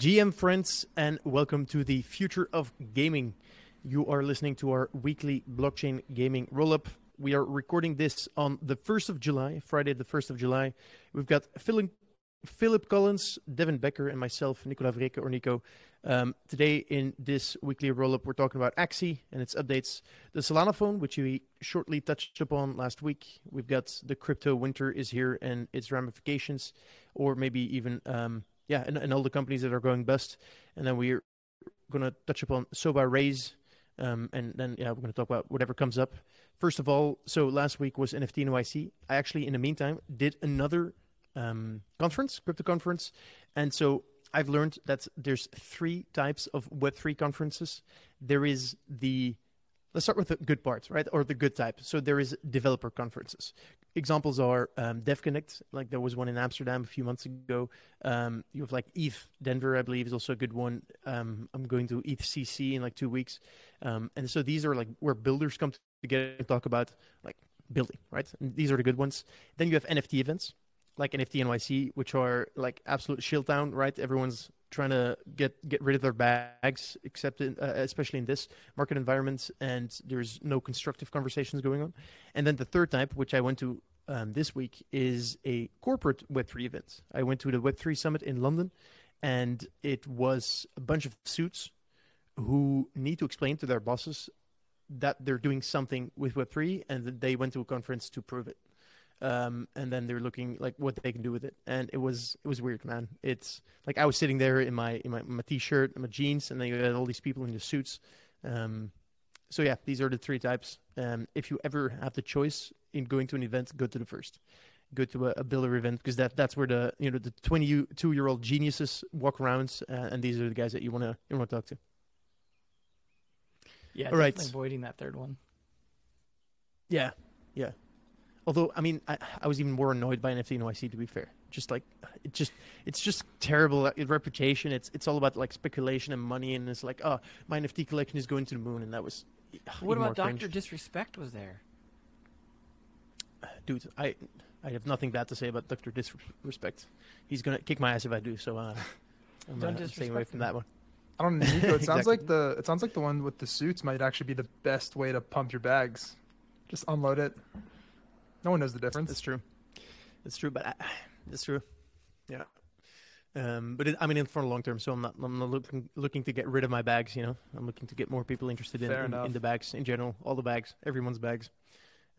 GM friends, and welcome to the future of gaming. You are listening to our weekly blockchain gaming roll up. We are recording this on the 1st of July, Friday, the 1st of July. We've got Philip, Philip Collins, Devin Becker, and myself, Nicola Vereecke or Nico. Um, today, in this weekly roll up, we're talking about Axie and its updates, the Solana phone, which we shortly touched upon last week. We've got the crypto winter is here and its ramifications, or maybe even, um, yeah, and, and all the companies that are going bust. And then we're going to touch upon Soba Raise, um, and then yeah, we're going to talk about whatever comes up. First of all, so last week was NFT NYC. I actually, in the meantime, did another um, conference, crypto conference, and so I've learned that there's three types of Web3 conferences. There is the let's start with the good parts, right, or the good type. So there is developer conferences. Examples are um, DevConnect, like there was one in Amsterdam a few months ago. Um, you have like ETH Denver, I believe, is also a good one. Um, I'm going to ETHCC in like two weeks, um, and so these are like where builders come together and talk about like building, right? And these are the good ones. Then you have NFT events like NFT NYC, which are like absolute shield town, right? Everyone's trying to get get rid of their bags, except in, uh, especially in this market environment, and there's no constructive conversations going on. And then the third type, which I went to um, this week, is a corporate Web3 event. I went to the Web3 summit in London, and it was a bunch of suits who need to explain to their bosses that they're doing something with Web3, and that they went to a conference to prove it um, and then they're looking like what they can do with it. And it was it was weird, man. It's like I was sitting there in my in my, my t-shirt, and my jeans, and then you had all these people in the suits. Um, so yeah, these are the three types. Um, if you ever have the choice in going to an event, go to the first. Go to a, a builder event because that that's where the you know the 22 year old geniuses walk around, uh, and these are the guys that you wanna you wanna talk to. Yeah, all right. Avoiding that third one. Yeah, yeah. Although, I mean, I, I was even more annoyed by NFT NYC. To be fair, just like it just it's just terrible uh, reputation. It's it's all about like speculation and money, and it's like, oh, my NFT collection is going to the moon, and that was. What about Doctor Disrespect? Was there? Dude, I I have nothing bad to say about Doctor Disrespect. He's gonna kick my ass if I do. So uh, I'm Don't uh, staying away from that one. I don't know, Nico. It exactly. sounds like the it sounds like the one with the suits might actually be the best way to pump your bags. Just unload it. No one knows the difference. It's true. It's true, but I, it's true. Yeah. Um, but it, I mean, in for the long term, so I'm not. I'm not looking looking to get rid of my bags. You know, I'm looking to get more people interested in, in, in, the bags in general, all the bags, everyone's bags.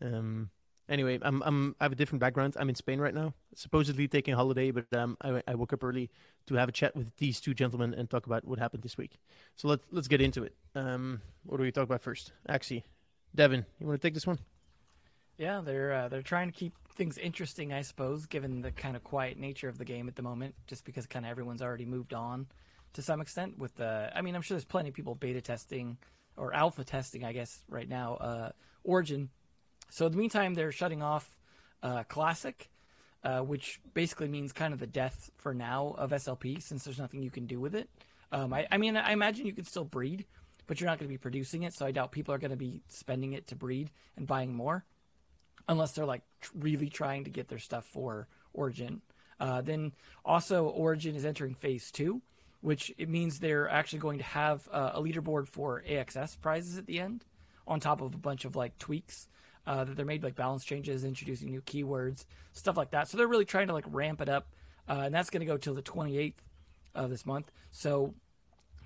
Um, anyway, I'm I'm I have a different background. I'm in Spain right now, supposedly taking a holiday, but um, I, I woke up early to have a chat with these two gentlemen and talk about what happened this week. So let's let's get into it. Um, what do we talk about first? Axie, Devin, you want to take this one? Yeah, they're uh, they're trying to keep things interesting, I suppose, given the kind of quiet nature of the game at the moment. Just because kind of everyone's already moved on to some extent. With the, I mean, I'm sure there's plenty of people beta testing or alpha testing, I guess, right now. Uh, Origin. So in the meantime, they're shutting off uh, Classic, uh, which basically means kind of the death for now of SLP, since there's nothing you can do with it. Um, I, I mean, I imagine you can still breed, but you're not going to be producing it. So I doubt people are going to be spending it to breed and buying more unless they're like really trying to get their stuff for Origin. Uh, then also Origin is entering phase two, which it means they're actually going to have uh, a leaderboard for AXS prizes at the end, on top of a bunch of like tweaks uh, that they're made like balance changes, introducing new keywords, stuff like that. So they're really trying to like ramp it up, uh, and that's going to go till the 28th of this month. So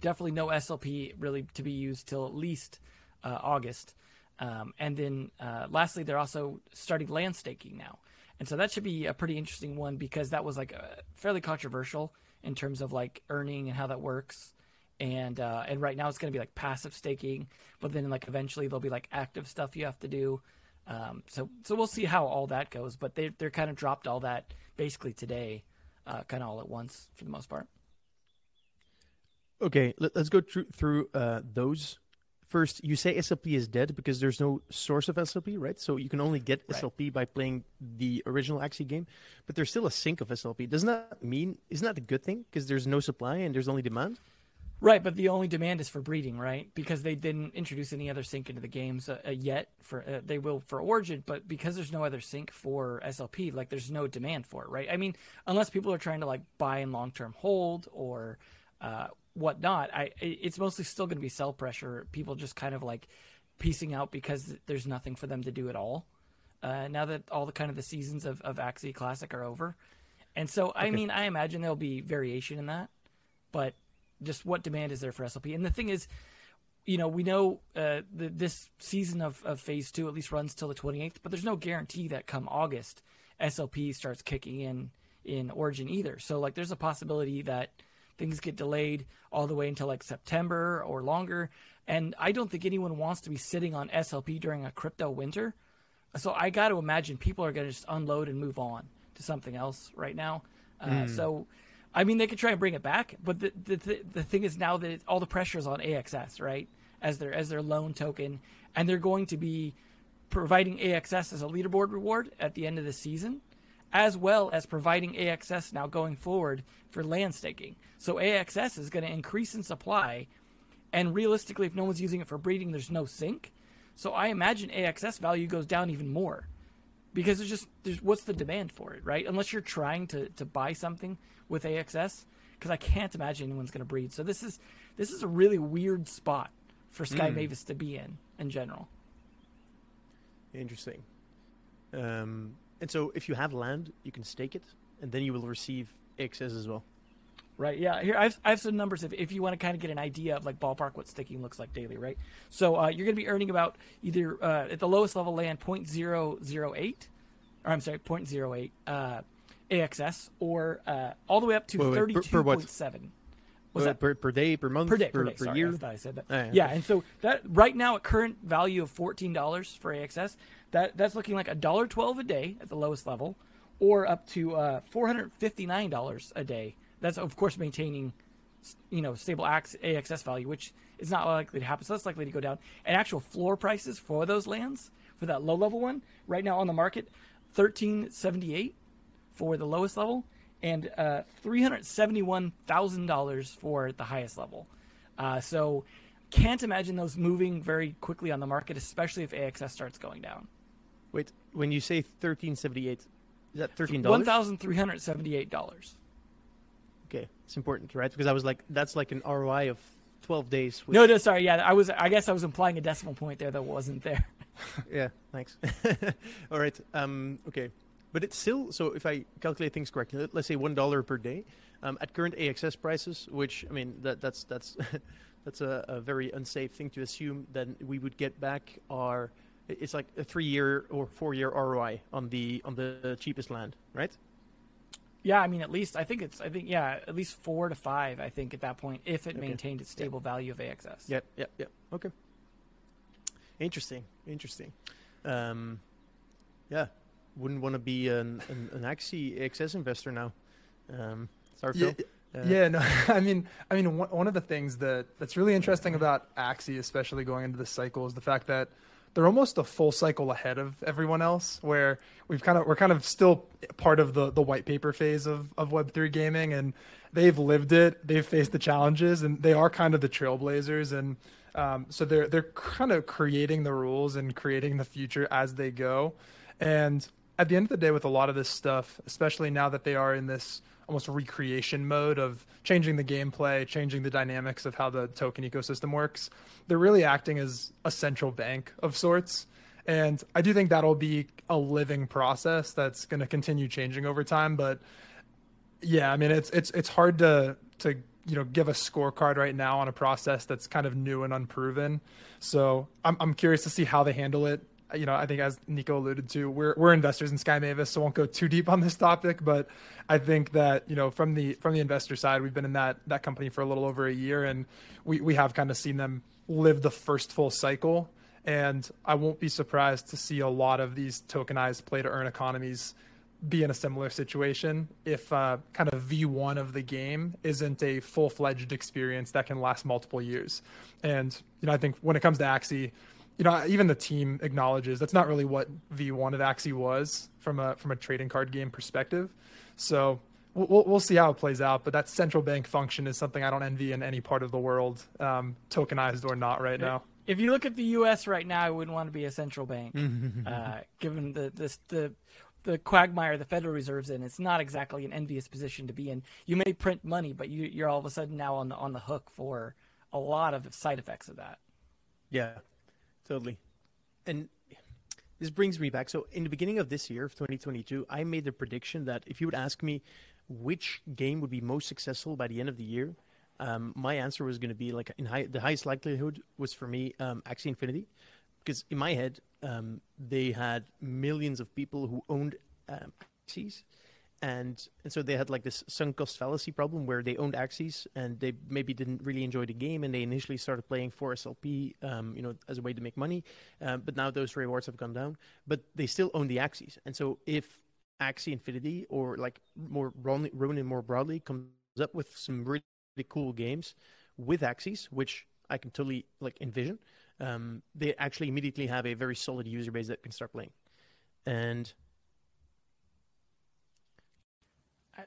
definitely no SLP really to be used till at least uh, August. Um, and then uh, lastly, they're also starting land staking now. And so that should be a pretty interesting one because that was like a, fairly controversial in terms of like earning and how that works. And uh, and right now it's going to be like passive staking, but then like eventually there'll be like active stuff you have to do. Um, so so we'll see how all that goes. But they they're kind of dropped all that basically today, uh, kind of all at once for the most part. Okay, let, us go through through uh, those first you say SLP is dead because there's no source of SLP, right? So you can only get right. SLP by playing the original Axie game, but there's still a sink of SLP. Doesn't that mean isn't that a good thing because there's no supply and there's only demand? Right, but the only demand is for breeding, right? Because they didn't introduce any other sink into the games uh, uh, yet. For uh, they will for Origin, but because there's no other sink for SLP, like there's no demand for it, right? I mean, unless people are trying to like buy in long term hold or uh, whatnot. I it's mostly still going to be sell pressure. People just kind of like piecing out because there's nothing for them to do at all. Uh, now that all the kind of the seasons of, of Axie Classic are over, and so I mean I imagine there'll be variation in that, but just what demand is there for SLP? And the thing is, you know, we know uh, the, this season of, of Phase Two at least runs till the 28th, but there's no guarantee that come August SLP starts kicking in in Origin either. So like, there's a possibility that things get delayed all the way until like September or longer. And I don't think anyone wants to be sitting on SLP during a crypto winter. So I got to imagine people are going to just unload and move on to something else right now. Uh, mm. So, I mean, they could try and bring it back, but the the, the, the thing is now that it, all the pressure is on AXS, right, as their as their lone token, and they're going to be providing AXS as a leaderboard reward at the end of the season as well as providing AXS now going forward for land staking. So AXS is going to increase in supply, and realistically, if no one's using it for breeding, there's no sink. So I imagine AXS value goes down even more because there's just there's what's the demand for it, right? Unless you're trying to to buy something with AXS, because I can't imagine anyone's going to breed. So this is this is a really weird spot for Sky mm. Mavis to be in in general. Interesting. Um, and so if you have land, you can stake it, and then you will receive AXS as well. Right. Yeah. Here I have, I have some numbers if, if you want to kind of get an idea of like ballpark what staking looks like daily. Right. So uh, you're going to be earning about either uh, at the lowest level land 0.008, or I'm sorry 0.08 uh, AXS, or uh, all the way up to 32.7. Was that per, per day, per month, per day, per, per, day, per sorry, year? I thought I said that. Oh, yeah, yeah, and so that right now at current value of fourteen dollars for AXS, that that's looking like a dollar twelve a day at the lowest level, or up to uh, four hundred fifty nine dollars a day. That's of course maintaining, you know, stable AXS value, which is not likely to happen. So that's likely to go down. And actual floor prices for those lands for that low level one right now on the market, thirteen seventy eight for the lowest level and uh, $371,000 for the highest level. Uh, so can't imagine those moving very quickly on the market, especially if AXS starts going down. Wait, when you say 1378, is that $13? $1,378. Okay, it's important, right? Because I was like, that's like an ROI of 12 days. Which... No, no, sorry. Yeah, I was. I guess I was implying a decimal point there that wasn't there. yeah, thanks. All right. Um, okay. But it's still so. If I calculate things correctly, let's say one dollar per day um, at current AXS prices, which I mean that that's that's that's a, a, very unsafe thing to assume. Then we would get back our it's like a three-year or four-year ROI on the on the cheapest land, right? Yeah, I mean, at least I think it's I think yeah, at least four to five. I think at that point, if it okay. maintained its stable yep. value of AXS. Yep, yep, yep. Okay. Interesting, interesting. Um, yeah, wouldn't want to be an, an, an Axie AXS investor now. Um, sorry, yeah, Phil. Uh, yeah, no, I mean, I mean, one, one of the things that that's really interesting about Axie, especially going into this cycle, is the fact that they're almost a full cycle ahead of everyone else. Where we've kind of we're kind of still part of the the white paper phase of of Web three gaming, and they've lived it, they've faced the challenges, and they are kind of the trailblazers, and um, so they're they're kind of creating the rules and creating the future as they go. And at the end of the day, with a lot of this stuff, especially now that they are in this almost recreation mode of changing the gameplay, changing the dynamics of how the token ecosystem works, they're really acting as a central bank of sorts. And I do think that'll be a living process that's going to continue changing over time. But yeah, I mean, it's it's it's hard to to you know give a scorecard right now on a process that's kind of new and unproven. So I'm I'm curious to see how they handle it you know, I think as Nico alluded to, we're we're investors in Sky Mavis, so won't go too deep on this topic. But I think that you know, from the from the investor side, we've been in that that company for a little over a year, and we we have kind of seen them live the first full cycle. And I won't be surprised to see a lot of these tokenized play to earn economies be in a similar situation if uh, kind of V1 of the game isn't a full fledged experience that can last multiple years. And you know, I think when it comes to Axie you know, even the team acknowledges that's not really what V1 of Axie was from a from a trading card game perspective. So we'll we'll see how it plays out. But that central bank function is something I don't envy in any part of the world, um, tokenized or not, right now. If you look at the U.S. right now, I wouldn't want to be a central bank, uh, given the this the the quagmire the Federal Reserve's in. It's not exactly an envious position to be in. You may print money, but you, you're all of a sudden now on the on the hook for a lot of the side effects of that. Yeah, totally. And this brings me back. So, in the beginning of this year, of 2022, I made the prediction that if you would ask me which game would be most successful by the end of the year, um, my answer was going to be like in high, the highest likelihood was for me um, Axie Infinity, because in my head um, they had millions of people who owned um, Axies, and and so they had like this sunk cost fallacy problem where they owned Axies and they maybe didn't really enjoy the game and they initially started playing for SLP, um, you know, as a way to make money, um, but now those rewards have gone down, but they still own the Axies, and so if Axie Infinity or like more Ronin more broadly comes up with some really cool games with Axies, which I can totally like envision. Um, they actually immediately have a very solid user base that can start playing, and I,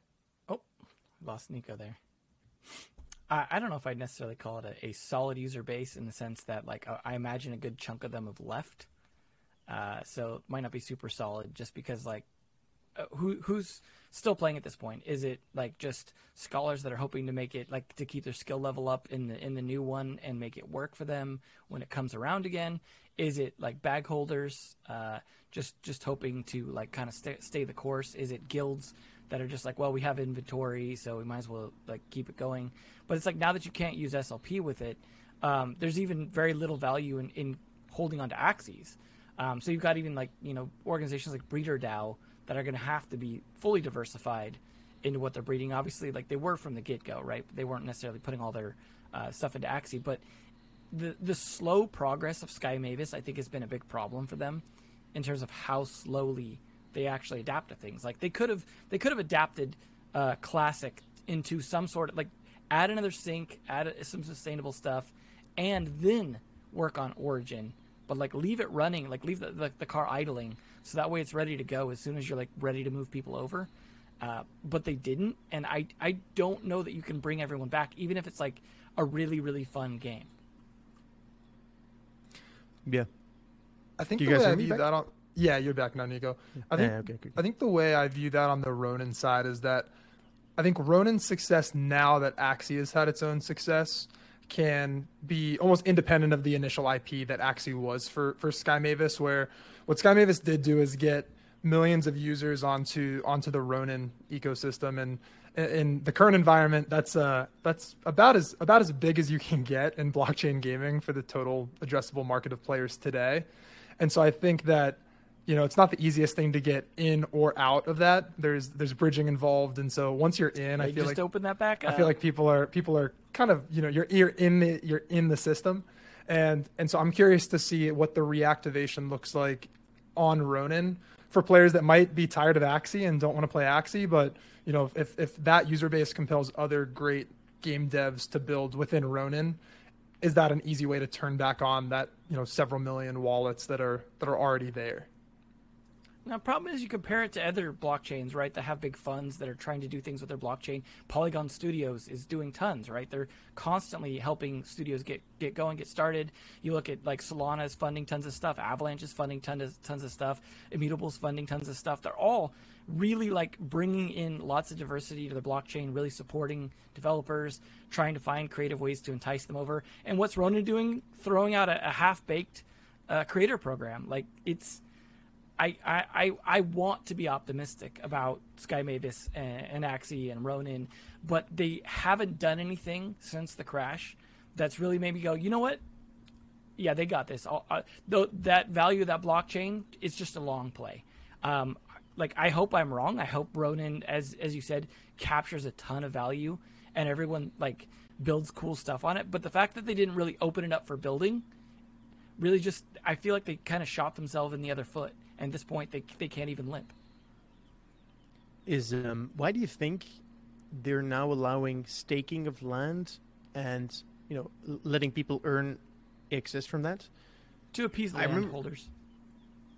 oh, lost Nico there. I, I don't know if I'd necessarily call it a, a, solid user base in the sense that like I imagine a good chunk of them have left, uh, so it might not be super solid just because like uh, who who's still playing at this point? Is it like just scholars that are hoping to make it like to keep their skill level up in the in the new one and make it work for them when it comes around again? Is it like bag holders uh, just just hoping to like kind of st- stay the course? Is it guilds that are just like, well, we have inventory, so we might as well like keep it going? But it's like now that you can't use SLP with it, um, there's even very little value in, in holding onto Axies. Um, so you've got even like you know organizations like Breeder DAO that are going to have to be fully diversified into what they're breeding. Obviously, like they were from the get go, right? They weren't necessarily putting all their uh, stuff into Axie, but the the slow progress of Sky Mavis, I think, has been a big problem for them in terms of how slowly they actually adapt to things. Like they could have they could have adapted uh, Classic into some sort of like add another sink, add some sustainable stuff, and then work on Origin. But like leave it running, like leave the, the, the car idling so that way it's ready to go as soon as you're like ready to move people over. Uh, but they didn't, and I I don't know that you can bring everyone back, even if it's like a really really fun game. Yeah, I think you the way I view that on yeah, you're back now, Nico. I think yeah, okay. I think the way I view that on the Ronin side is that I think Ronin's success now that Axie has had its own success can be almost independent of the initial IP that Axie was for for Sky Mavis, where what Sky Mavis did do is get millions of users onto onto the Ronin ecosystem, and in the current environment, that's uh that's about as about as big as you can get in blockchain gaming for the total addressable market of players today. And so I think that you know it's not the easiest thing to get in or out of that. There's there's bridging involved, and so once you're in, I feel just like open that back. Up. I feel like people are people are kind of you know you're you're in the you're in the system, and and so I'm curious to see what the reactivation looks like on Ronin for players that might be tired of Axie and don't want to play Axie, but you know, if if that user base compels other great game devs to build within Ronin, is that an easy way to turn back on that you know several million wallets that are that are already there? Now, problem is you compare it to other blockchains, right, that have big funds that are trying to do things with their blockchain. Polygon Studios is doing tons, right? They're constantly helping studios get, get going, get started. You look at like Solana is funding tons of stuff, Avalanche is funding tons of, tons of stuff, Immutable's funding tons of stuff. They're all really like bringing in lots of diversity to the blockchain, really supporting developers, trying to find creative ways to entice them over. And what's Ronin doing? Throwing out a, a half baked uh, creator program. Like it's I, I, I want to be optimistic about Sky Mavis and, and Axie and Ronin, but they haven't done anything since the crash that's really made me go, you know what? Yeah, they got this. Uh, that value of that blockchain is just a long play. Um, like I hope I'm wrong. I hope Ronin, as as you said, captures a ton of value and everyone like builds cool stuff on it. But the fact that they didn't really open it up for building, really just I feel like they kind of shot themselves in the other foot and at this point, they they can't even limp. Is um, why do you think they're now allowing staking of land and you know letting people earn AXS from that to appease the landholders?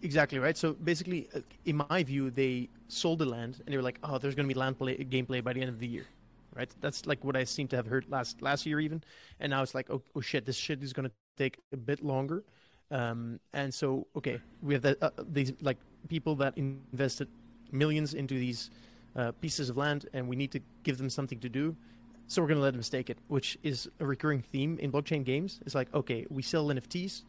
Exactly right. So basically, uh, in my view, they sold the land and they were like, "Oh, there's going to be land play, gameplay by the end of the year." Right. That's like what I seem to have heard last last year even, and now it's like, "Oh, oh shit, this shit is going to take a bit longer." Um, and so, okay, we have that, uh, these like people that invested millions into these uh, pieces of land, and we need to give them something to do. So we're going to let them stake it, which is a recurring theme in blockchain games. It's like, okay, we sell NFTs,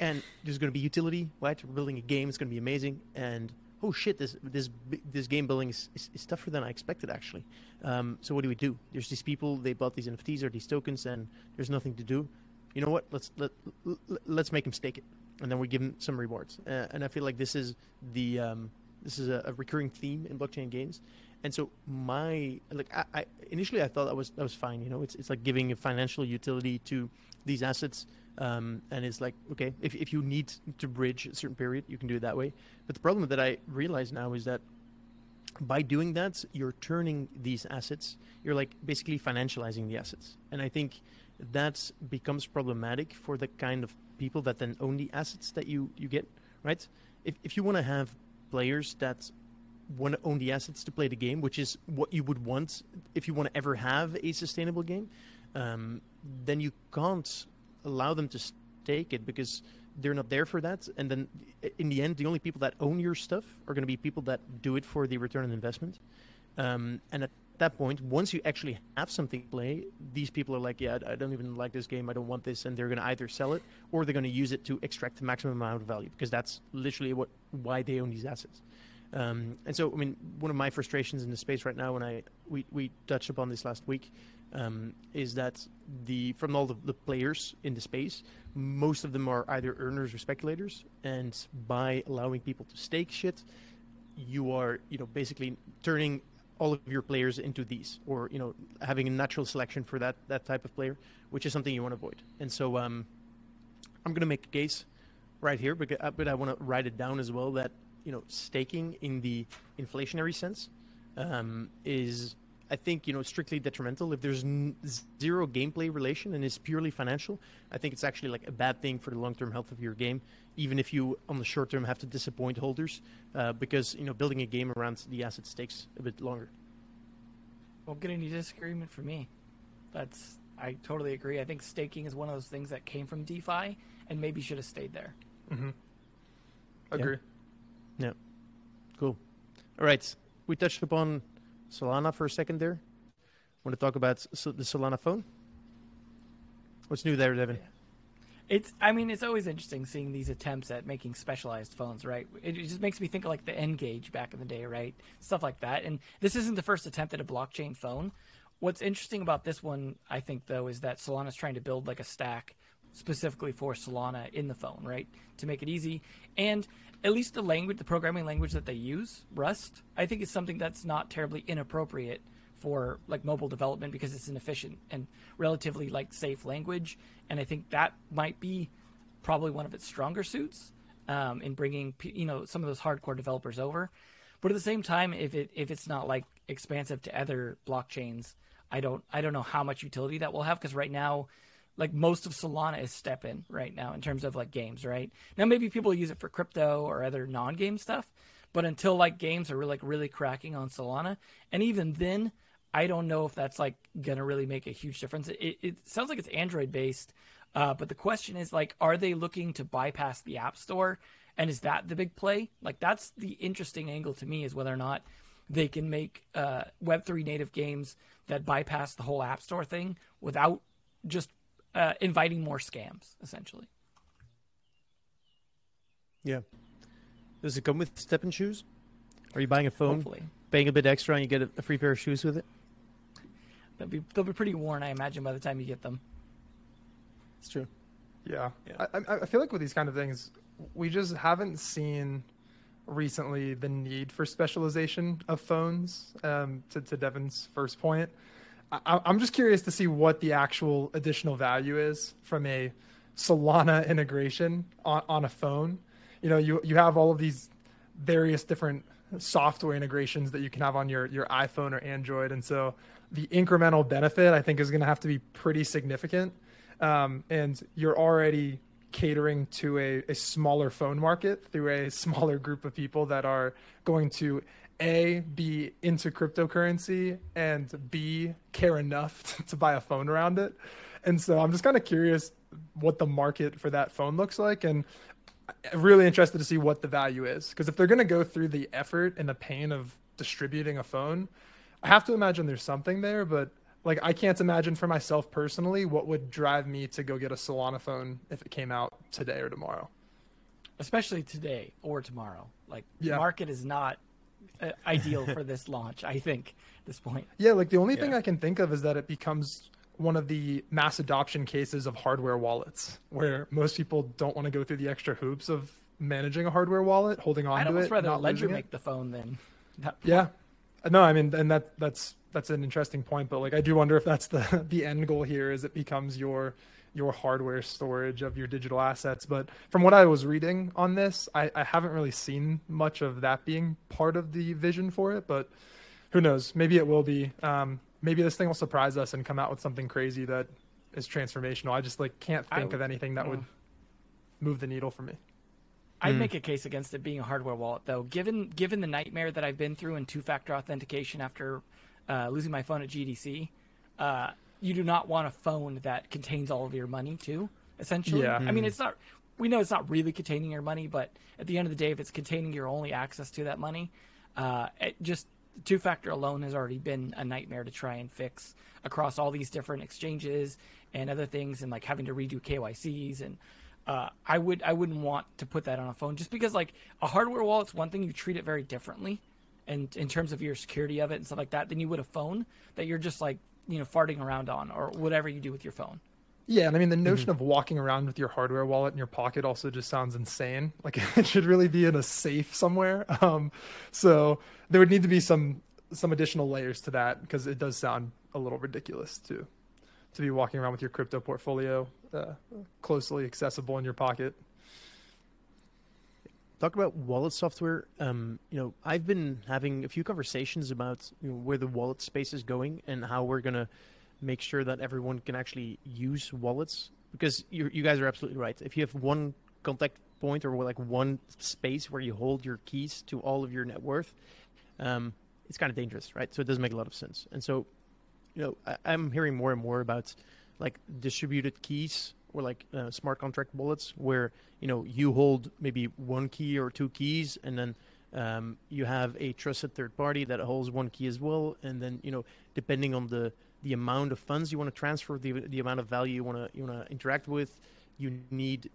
and there's going to be utility, right? We're building a game; it's going to be amazing, and oh shit, this this this game building is, is, is tougher than I expected actually. Um, so what do we do? There's these people they bought these NFTs or these tokens, and there's nothing to do. You know what? Let's let, let's make them stake it, and then we give them some rewards. Uh, and I feel like this is the um, this is a, a, recurring theme in blockchain games. And so my like I, I, initially I thought that was that was fine. You know, it's it's like giving a financial utility to these assets um, and it's like, okay, if, if you need to bridge a certain period, you can do it that way. But the problem that I realize now is that by doing that, you're turning these assets, you're like basically financializing the assets. And I think that becomes problematic for the kind of people that then own the assets that you, you get, right? If, if you want to have players that want to own the assets to play the game, which is what you would want if you want to ever have a sustainable game, um, then you can't allow them to stake it because they're not there for that. And then in the end, the only people that own your stuff are going to be people that do it for the return on investment. Um, and that point, once you actually have something to play, these people are like, yeah, I don't even like this game. I don't want this. And they're going to either sell it or they're going to use it to extract the maximum amount of value because that's literally what why they own these assets. Um, and so, I mean, one of my frustrations in the space right now, when I we, we touched upon this last week, um, is that the from all the, the, players in the space, most of them are either earners or speculators, and by allowing people to stake shit, you are you know basically turning all of your players into these, or you know having a natural selection for that that type of player, which is something you want to avoid. And so um, I'm going to make a case right here, but, uh, but I want to write it down as well that you know staking in the inflationary sense um, is I think you know strictly detrimental. If there's n- zero gameplay relation and it's purely financial, I think it's actually like a bad thing for the long-term health of your game. Even if you on the short term have to disappoint holders, uh, because you know building a game around the assets takes a bit longer. Won't get any disagreement from me. That's I totally agree. I think staking is one of those things that came from DeFi and maybe should have stayed there. Mm-hmm. Agree. Yeah. yeah. Cool. All right. We touched upon Solana for a second there. Want to talk about the Solana phone? What's new there, Devin? It's. I mean, it's always interesting seeing these attempts at making specialized phones, right? It, just makes me think of like the N-Gage back in the day, right? Stuff like that. And this isn't the first attempt at a blockchain phone. What's interesting about this one, I think, though, is that Solana's trying to build like a stack specifically for Solana in the phone, right? To make it easy. And at least the language, the programming language that they use, Rust, I think is something that's not terribly inappropriate for like mobile development because it's an efficient and relatively like safe language. And I think that might be probably one of its stronger suits um, in bringing you know some of those hardcore developers over. But at the same time, if it if it's not like expansive to other blockchains, I don't I don't know how much utility that will have because right now like most of Solana is STEPN right now in terms of like games, right? Now maybe people use it for crypto or other non-game stuff, but until like games are really, like really cracking on Solana, and even then, I don't know if that's like gonna really make a huge difference. It, it sounds like it's Android based, uh, but the question is like, are they looking to bypass the App Store? And is that the big play? Like that's the interesting angle to me is whether or not they can make uh, Web3 native games that bypass the whole App Store thing without just uh, inviting more scams, essentially. Yeah. Does it come with STEPN shoes? Are you buying a phone, Hopefully. paying a bit extra, and you get a, free pair of shoes with it? They'll be they'll be pretty worn, I imagine, by the time you get them. It's true. Yeah, yeah. I, I feel like with these kind of things, we just haven't seen recently the need for specialization of phones. Um, to, to Devin's first point, I, am just curious to see what the actual additional value is from a Solana integration on, on a phone. You know, you you have all of these various different software integrations that you can have on your your iPhone or Android, and so the incremental benefit I think is going to have to be pretty significant. Um, and you're already catering to a, a smaller phone market through a smaller group of people that are going to a be into cryptocurrency and b care enough to, to buy a phone around it and so i'm just kind of curious what the market for that phone looks like and I'm really interested to see what the value is because if they're going to go through the effort and the pain of distributing a phone, I have to imagine there's something there, but like I can't imagine for myself personally what would drive me to go get a Solana phone if it came out today or tomorrow. Especially today or tomorrow. Like Yeah. the market is not uh, ideal for this launch. I think at this point. Yeah, like the only thing I can think of is that it becomes one of the mass adoption cases of hardware wallets, where most people don't want to go through the extra hoops of managing a hardware wallet, holding on I'd to almost it, rather Ledger losing it. make the phone than. Yeah, no, I mean, and that that's that's an interesting point, but like I do wonder if that's the the end goal here is it becomes your your hardware storage of your digital assets. But from what I was reading on this, I, I haven't really seen much of that being part of the vision for it. But who knows? Maybe it will be. Um, maybe this thing will surprise us and come out with something crazy that is transformational. I just like can't I think of anything that would Mm. move the needle for me. I'd Hmm. make a case against it being a hardware wallet, though. Given given the nightmare that I've been through in two-factor authentication after uh, losing my phone at GDC, uh, you do not want a phone that contains all of your money too. Essentially, Yeah. I mean, it's not. We know it's not really containing your money, but at the end of the day, if it's containing your only access to that money, uh, it just two-factor alone has already been a nightmare to try and fix across all these different exchanges and other things, and like having to redo KYCs and uh, I would I wouldn't want to put that on a phone just because like a hardware wallet's one thing you treat it very differently, and in terms of your security of it and stuff like that than you would a phone that you're just like you know farting around on or whatever you do with your phone. Yeah, and I mean the notion of walking around with your hardware wallet in your pocket also just sounds insane. Like it should really be in a safe somewhere. Um, so there would need to be some some additional layers to that because it does sound a little ridiculous to to be walking around with your crypto portfolio uh, closely accessible in your pocket. Talk about wallet software. Um, you know, I've been having a few conversations about you know, where the wallet space is going and how we're gonna make sure that everyone can actually use wallets. Because you, you guys are absolutely right. If you have one contact point or like one space where you hold your keys to all of your net worth, um, it's kind of dangerous, right? So it doesn't make a lot of sense. And so, you know, I, I'm hearing more and more about like distributed keys or like uh, smart contract wallets where you know you hold maybe one key or two keys and then um, you have a trusted third party that holds one key as well. And then you know depending on the the amount of funds you want to transfer the the amount of value you want to you want to interact with you need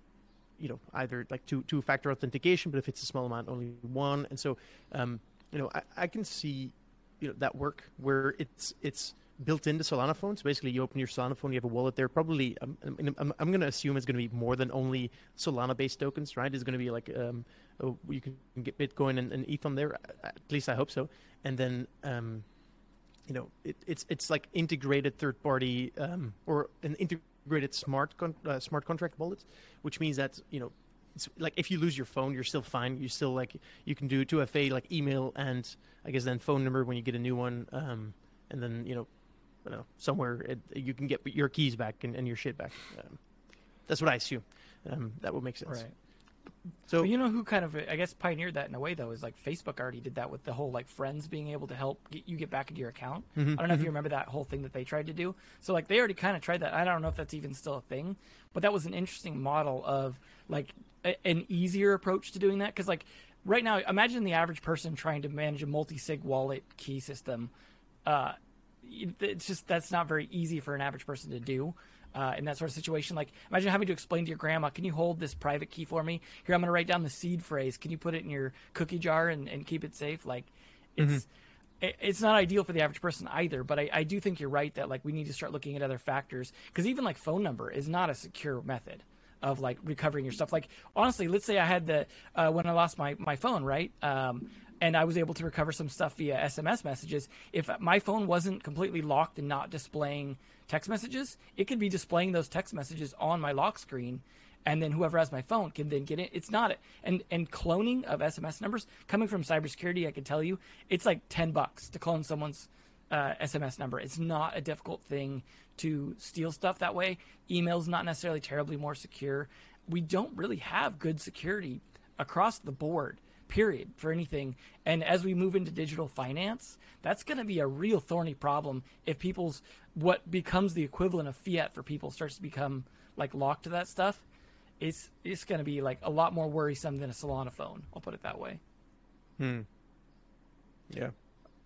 you know either like two two factor authentication but if it's a small amount only one. And so um, you know I, I can see you know that work where it's it's built into Solana phones. Basically, you open your Solana phone, you have a wallet there. Probably, I'm, I'm, I'm, I'm going to assume it's going to be more than only Solana-based tokens, right? It's going to be like um, oh, you can get Bitcoin and, and ETH on there. At least I hope so. And then, um, you know, it, it's it's like integrated third-party um, or an integrated smart con- uh, smart contract wallet, which means that you know. It's like if you lose your phone, you're still fine. You still like you can do 2FA like email and I guess then phone number when you get a new one, um, and then you know I don't know, somewhere it, you can get your keys back and, and your shit back. Um, that's what I assume. Um, that would make sense. Right. So But you know who kind of I guess pioneered that in a way though is like Facebook already did that with the whole like friends being able to help get you get back into your account. Mhm, I don't know if you remember that whole thing that they tried to do. So like they already kind of tried that. I don't know if that's even still a thing, but that was an interesting model of like a, an easier approach to doing that because like right now imagine the average person trying to manage a multi-sig wallet key system. Uh, it's just that's not very easy for an average person to do uh, in that sort of situation. Like, imagine having to explain to your grandma, "Can you hold this private key for me? Here, I'm going to write down the seed phrase. Can you put it in your cookie jar and, and keep it safe?" Like, it's it, it's not ideal for the average person either. But I, I do think you're right that like we need to start looking at other factors because even like phone number is not a secure method of like recovering your stuff. Like honestly, let's say I had the uh, when I lost my my phone, right? Um, and I was able to recover some stuff via SMS messages. If my phone wasn't completely locked and not displaying text messages, it could be displaying those text messages on my lock screen, and then whoever has my phone can then get it. It's not and and cloning of SMS numbers coming from cybersecurity, I can tell you, it's like ten bucks to clone someone's uh, SMS number. It's not a difficult thing to steal stuff that way. Email's not necessarily terribly more secure. We don't really have good security across the board, period, for anything. And as we move into digital finance, that's going to be a real thorny problem if people's what becomes the equivalent of fiat for people starts to become like locked to that stuff. it's it's going to be like a lot more worrisome than a Solana phone. I'll put it that way. Hmm. Yeah.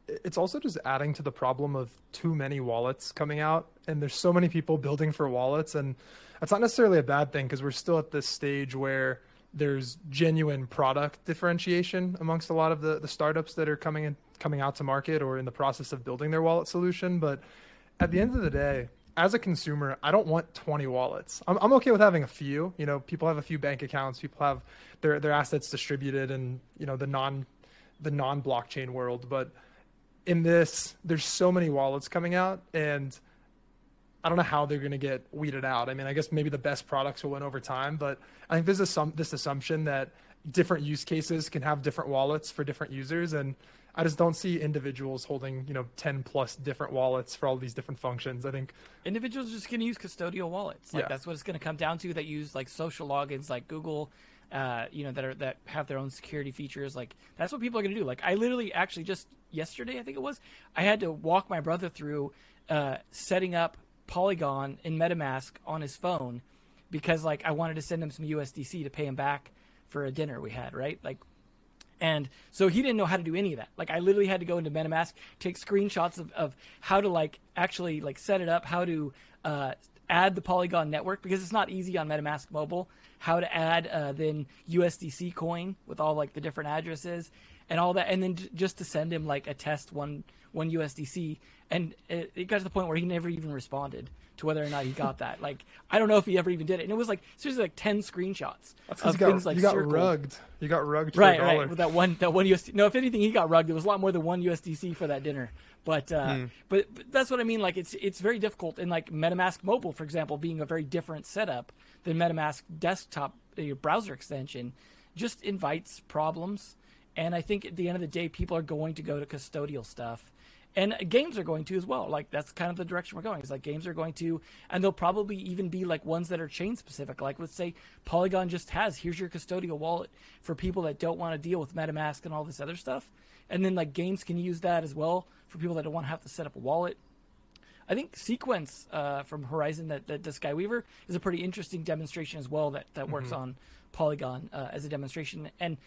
It's also just adding to the problem of too many wallets coming out, and there's so many people building for wallets, and that's not necessarily a bad thing because we're still at this stage where there's genuine product differentiation amongst a lot of the, the startups that are coming in coming out to market or in the process of building their wallet solution. But at the end of the day, as a consumer, I don't want 20 wallets. I'm, I'm okay with having a few. You know, people have a few bank accounts. People have their their assets distributed in you know the non the non blockchain world. But in this, there's so many wallets coming out, and I don't know how they're going to get weeded out. I mean, I guess maybe the best products will win over time, but I think there's some this assumption that different use cases can have different wallets for different users, and I just don't see individuals holding you know 10 plus different wallets for all these different functions. I think individuals are just going to use custodial wallets. Like Yeah. that's what it's going to come down to. That use like social logins, like Google. Uh, you know that are that have their own security features. Like that's what people are going to do. Like I literally actually just yesterday, I think it was, I had to walk my brother through uh, setting up Polygon in MetaMask on his phone because like I wanted to send him some USDC to pay him back for a dinner we had, right? Like and so he didn't know how to do any of that. Like I literally had to go into MetaMask, take screenshots of, of how to like actually like set it up, how to uh, add the Polygon network because it's not easy on MetaMask mobile. How to add uh, then USDC coin with all like the different addresses and all that, and then j- just to send him like a test one one USDC, and it, it got to the point where he never even responded to whether or not he got that. Like I don't know if he ever even did it, and it was like seriously like ten screenshots that's of got, things like you got circled. rugged. You got rugged for Right, right. With that one, that one USD. No, if anything, he got rugged. There was a lot more than one USDC for that dinner. But, uh, but but that's what I mean. Like it's it's very difficult. And like MetaMask Mobile, for example, being a very different setup than MetaMask Desktop uh, browser extension, just invites problems. And I think at the end of the day, people are going to go to custodial stuff. And games are going to as well. Like that's kind of the direction we're going. Is like games are going to, and they'll probably even be like ones that are chain specific. Like let's say Polygon just has here's your custodial wallet for people that don't want to deal with MetaMask and all this other stuff. And then like games can use that as well for people that don't want to have to set up a wallet. I think Sequence uh, from Horizon that, that does Skyweaver is a pretty interesting demonstration as well that, that works on Polygon uh, as a demonstration. And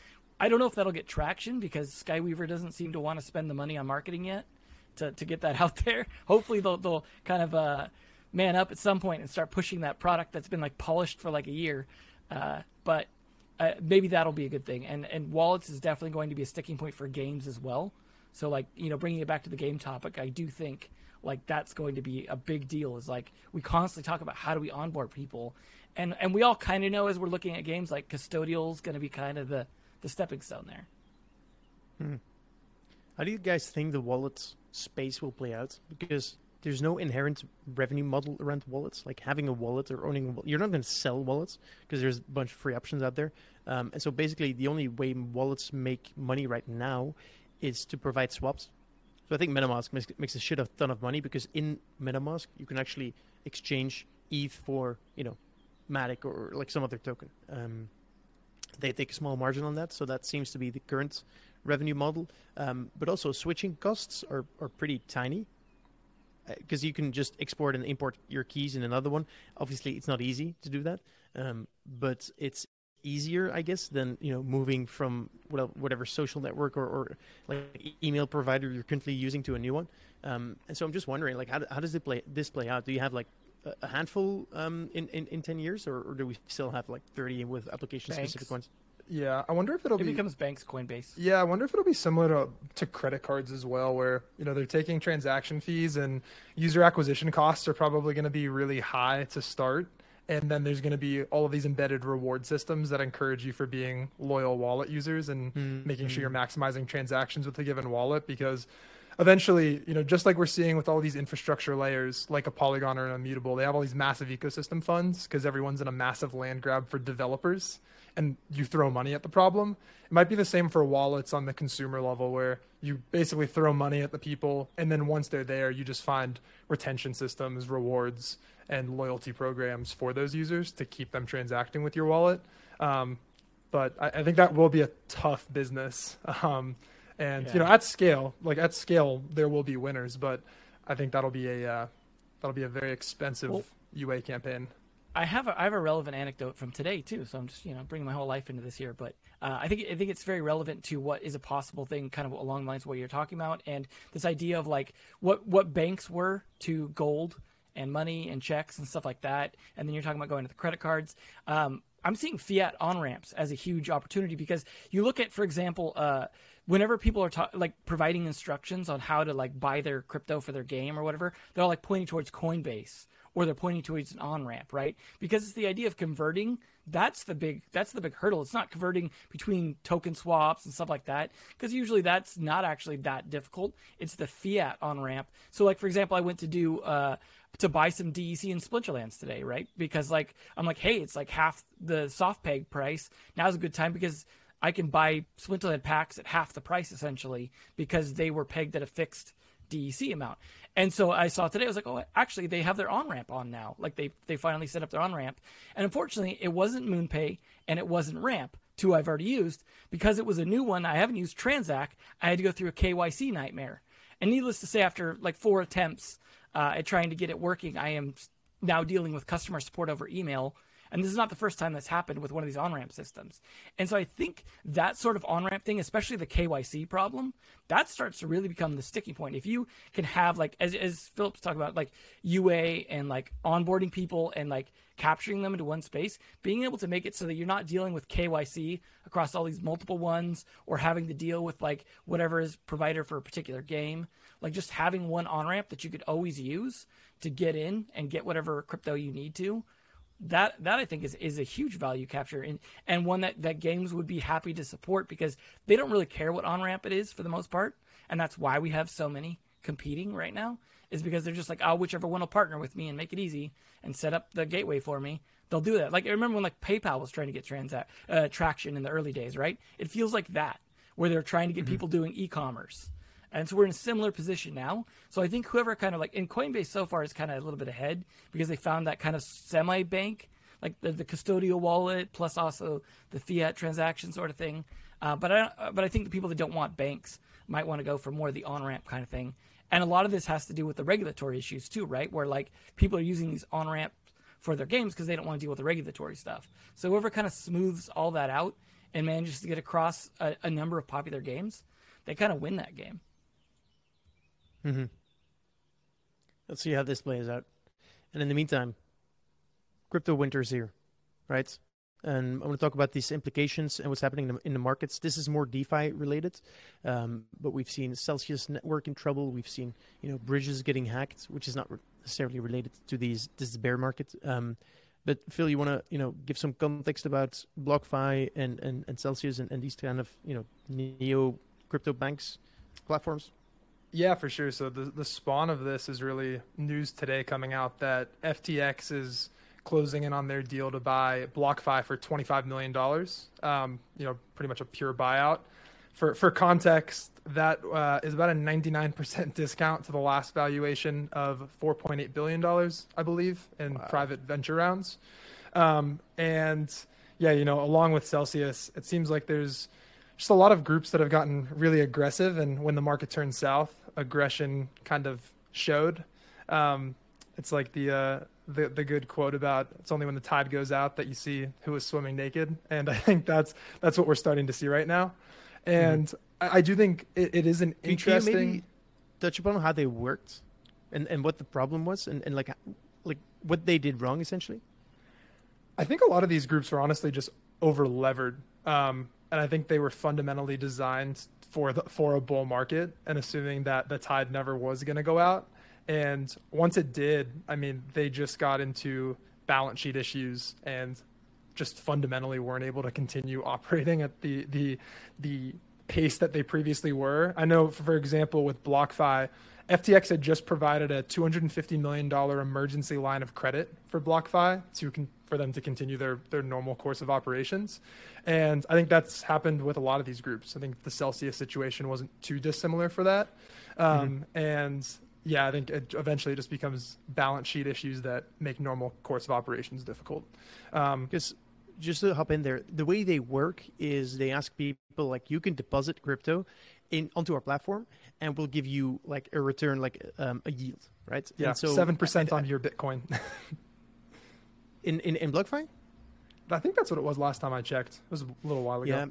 I don't know if that'll get traction because Skyweaver doesn't seem to want to spend the money on marketing yet to, to get that out there. Hopefully they'll, they'll kind of uh, man up at some point and start pushing that product that's been like polished for like a year. Uh, but uh, maybe that'll be a good thing. And and wallets is definitely going to be a sticking point for games as well. So like you know, bringing it back to the game topic, I do think like that's going to be a big deal. Is like we constantly talk about how do we onboard people, and and we all kind of know as we're looking at games like custodial is going to be kind of the the stepping stone there. Hmm. How do you guys think the wallet space will play out? Because there's no inherent revenue model around wallets. Like having a wallet or owning a wallet, you're not going to sell wallets because there's a bunch of free options out there. Um, and so basically, the only way wallets make money right now is to provide swaps. So I think MetaMask makes, makes a shit ton of money because in MetaMask you can actually exchange ETH for you know Matic or like some other token. Um, they take a small margin on that, so that seems to be the current revenue model. Um, but also switching costs are, are pretty tiny because you can just export and import your keys in another one. Obviously, it's not easy to do that, um, but it's easier, I guess, than you know moving from whatever, whatever social network or, or like email provider you're currently using to a new one. Um, and so I'm just wondering, like, how, how does it play this play out? Do you have like a- handful um, in, in in ten years, or, or do we still have like thirty with application specific ones? Yeah, I wonder if it'll It be becomes banks, Coinbase. Yeah, I wonder if it'll be similar to, to credit cards as well, where you know they're taking transaction fees and user acquisition costs are probably going to be really high to start, and then there's going to be all of these embedded reward systems that encourage you for being loyal wallet users and Mm, making sure you're maximizing transactions with a given wallet because eventually, you know, just like we're seeing with all these infrastructure layers, like a Polygon or an Immutable, they have all these massive ecosystem funds because everyone's in a massive land grab for developers, and you throw money at the problem. It might be the same for wallets on the consumer level, where you basically throw money at the people, and then once they're there, you just find retention systems, rewards, and loyalty programs for those users to keep them transacting with your wallet. Um, but I, I think that will be a tough business. Um, and you know, at scale, like at scale, there will be winners, but I think that'll be a uh, that'll be a very expensive Well- UA campaign. I have a, I have a relevant anecdote from today too, so I'm just you know bringing my whole life into this here. But uh, I think I think it's very relevant to what is a possible thing, kind of along the lines of what you're talking about, and this idea of like what what banks were to gold and money and checks and stuff like that, and then you're talking about going to the credit cards. Um, I'm seeing fiat on ramps as a huge opportunity because you look at, for example, uh, whenever people are ta- like providing instructions on how to like buy their crypto for their game or whatever, they're all like pointing towards Coinbase or they're pointing towards an on ramp, right? Because it's the idea of converting. That's the big that's the big hurdle. It's not converting between token swaps and stuff like that because usually that's not actually that difficult. It's the fiat on ramp. So like for example, I went to do uh, to buy some DEC in Splinterlands today, right? Because like I'm like, hey, it's like half the soft peg price. Now's a good time because I can buy Splinterland packs at half the price essentially because they were pegged at a fixed DEC amount. And so I saw today, I was like, oh, actually, they have their on ramp on now. Like they they finally set up their on ramp. And unfortunately, it wasn't MoonPay and it wasn't Ramp, two I've already used, because it was a new one I haven't used Transak. I had to go through a KYC nightmare. And needless to say, after like four attempts uh, at trying to get it working, I am now dealing with customer support over email and this is not the first time that's happened with one of these on ramp systems. And so I think that sort of on ramp thing, especially the KYC problem, that starts to really become the sticking point. If you can have like, as, as Philip's talking about, like UA and like onboarding people and like capturing them into one space, being able to make it so that you're not dealing with KYC across all these multiple ones or having to deal with like whatever is provider for a particular game, like just having one on ramp that you could always use to get in and get whatever crypto you need to that that I think is is a huge value capture and and one that that games would be happy to support because they don't really care what on ramp it is for the most part, and that's why we have so many competing right now is because they're just like oh whichever one will partner with me and make it easy and set up the gateway for me they'll do that. Like I remember when like PayPal was trying to get transact uh, traction in the early days right? It feels like that where they're trying to get mm-hmm. people doing e-commerce and so we're in a similar position now. So I think whoever kind of like in Coinbase so far is kind of a little bit ahead because they found that kind of semi bank, like the, the, custodial wallet plus also the fiat transaction sort of thing. Uh, but I but I think the people that don't want banks might want to go for more of the on ramp kind of thing. And a lot of this has to do with the regulatory issues too, right? Where like people are using these on ramp for their games because they don't want to deal with the regulatory stuff. So whoever kind of smooths all that out and manages to get across a, a number of popular games, they kind of win that game. Mm-hmm. Let's see how this plays out. And in the meantime, crypto winter's here, right? And I want to talk about these implications and what's happening in the, markets. This is more DeFi related, um, but we've seen Celsius network in trouble. We've seen you know bridges getting hacked, which is not necessarily related to these this bear market. Um, but Phil, you want to you know give some context about BlockFi and and, and Celsius and, and these kind of you know neo crypto banks platforms? Yeah, for sure. So the the spawn of this is really news today coming out that FTX is closing in on their deal to buy BlockFi for twenty five million dollars. Um, you know, pretty much a pure buyout. For for context, that uh, is about a ninety nine percent discount to the last valuation of four point eight billion dollars, I believe, in wow. private venture rounds. Um, and yeah, you know, along with Celsius, it seems like there's just a lot of groups that have gotten really aggressive, and when the market turns south, aggression kind of showed. Um, it's like the, uh, the the good quote about it's only when the tide goes out that you see who is swimming naked, and I think that's that's what we're starting to see right now. And mm-hmm. I, I, do think it, it is an interesting. Can maybe touch upon how they worked, and, and what the problem was, and, and like like what they did wrong essentially. I think a lot of these groups were honestly just over levered. Um, and I think they were fundamentally designed for the, for a bull market and assuming that the tide never was going to go out. And once it did, I mean, they just got into balance sheet issues and just fundamentally weren't able to continue operating at the the the pace that they previously were. I know, for example, with BlockFi, FTX had just provided a $250 million emergency line of credit for BlockFi to con- for them to continue their, their normal course of operations. And I think that's happened with a lot of these groups. I think the Celsius situation wasn't too dissimilar for that. Um, mm-hmm. And yeah, I think it eventually just becomes balance sheet issues that make normal course of operations difficult. Um, because just to hop in there, the way they work is they ask people like you can deposit crypto in onto our platform and we'll give you like a return like um, a yield right yeah so seven percent on your bitcoin In in in BlockFi? I think that's what it was last time I checked. It was a little while ago. Yeah.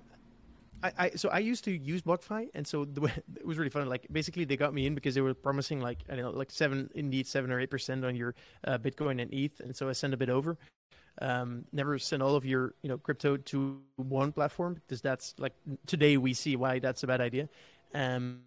I, I so I used to use BlockFi, and so the way, it was really fun. Like basically, they got me in because they were promising like I don't know, like seven, indeed seven or eight percent on your uh, Bitcoin and ETH, and so I sent a bit over. Um, never send all of your you know crypto to one platform because that's like today we see why that's a bad idea. Um,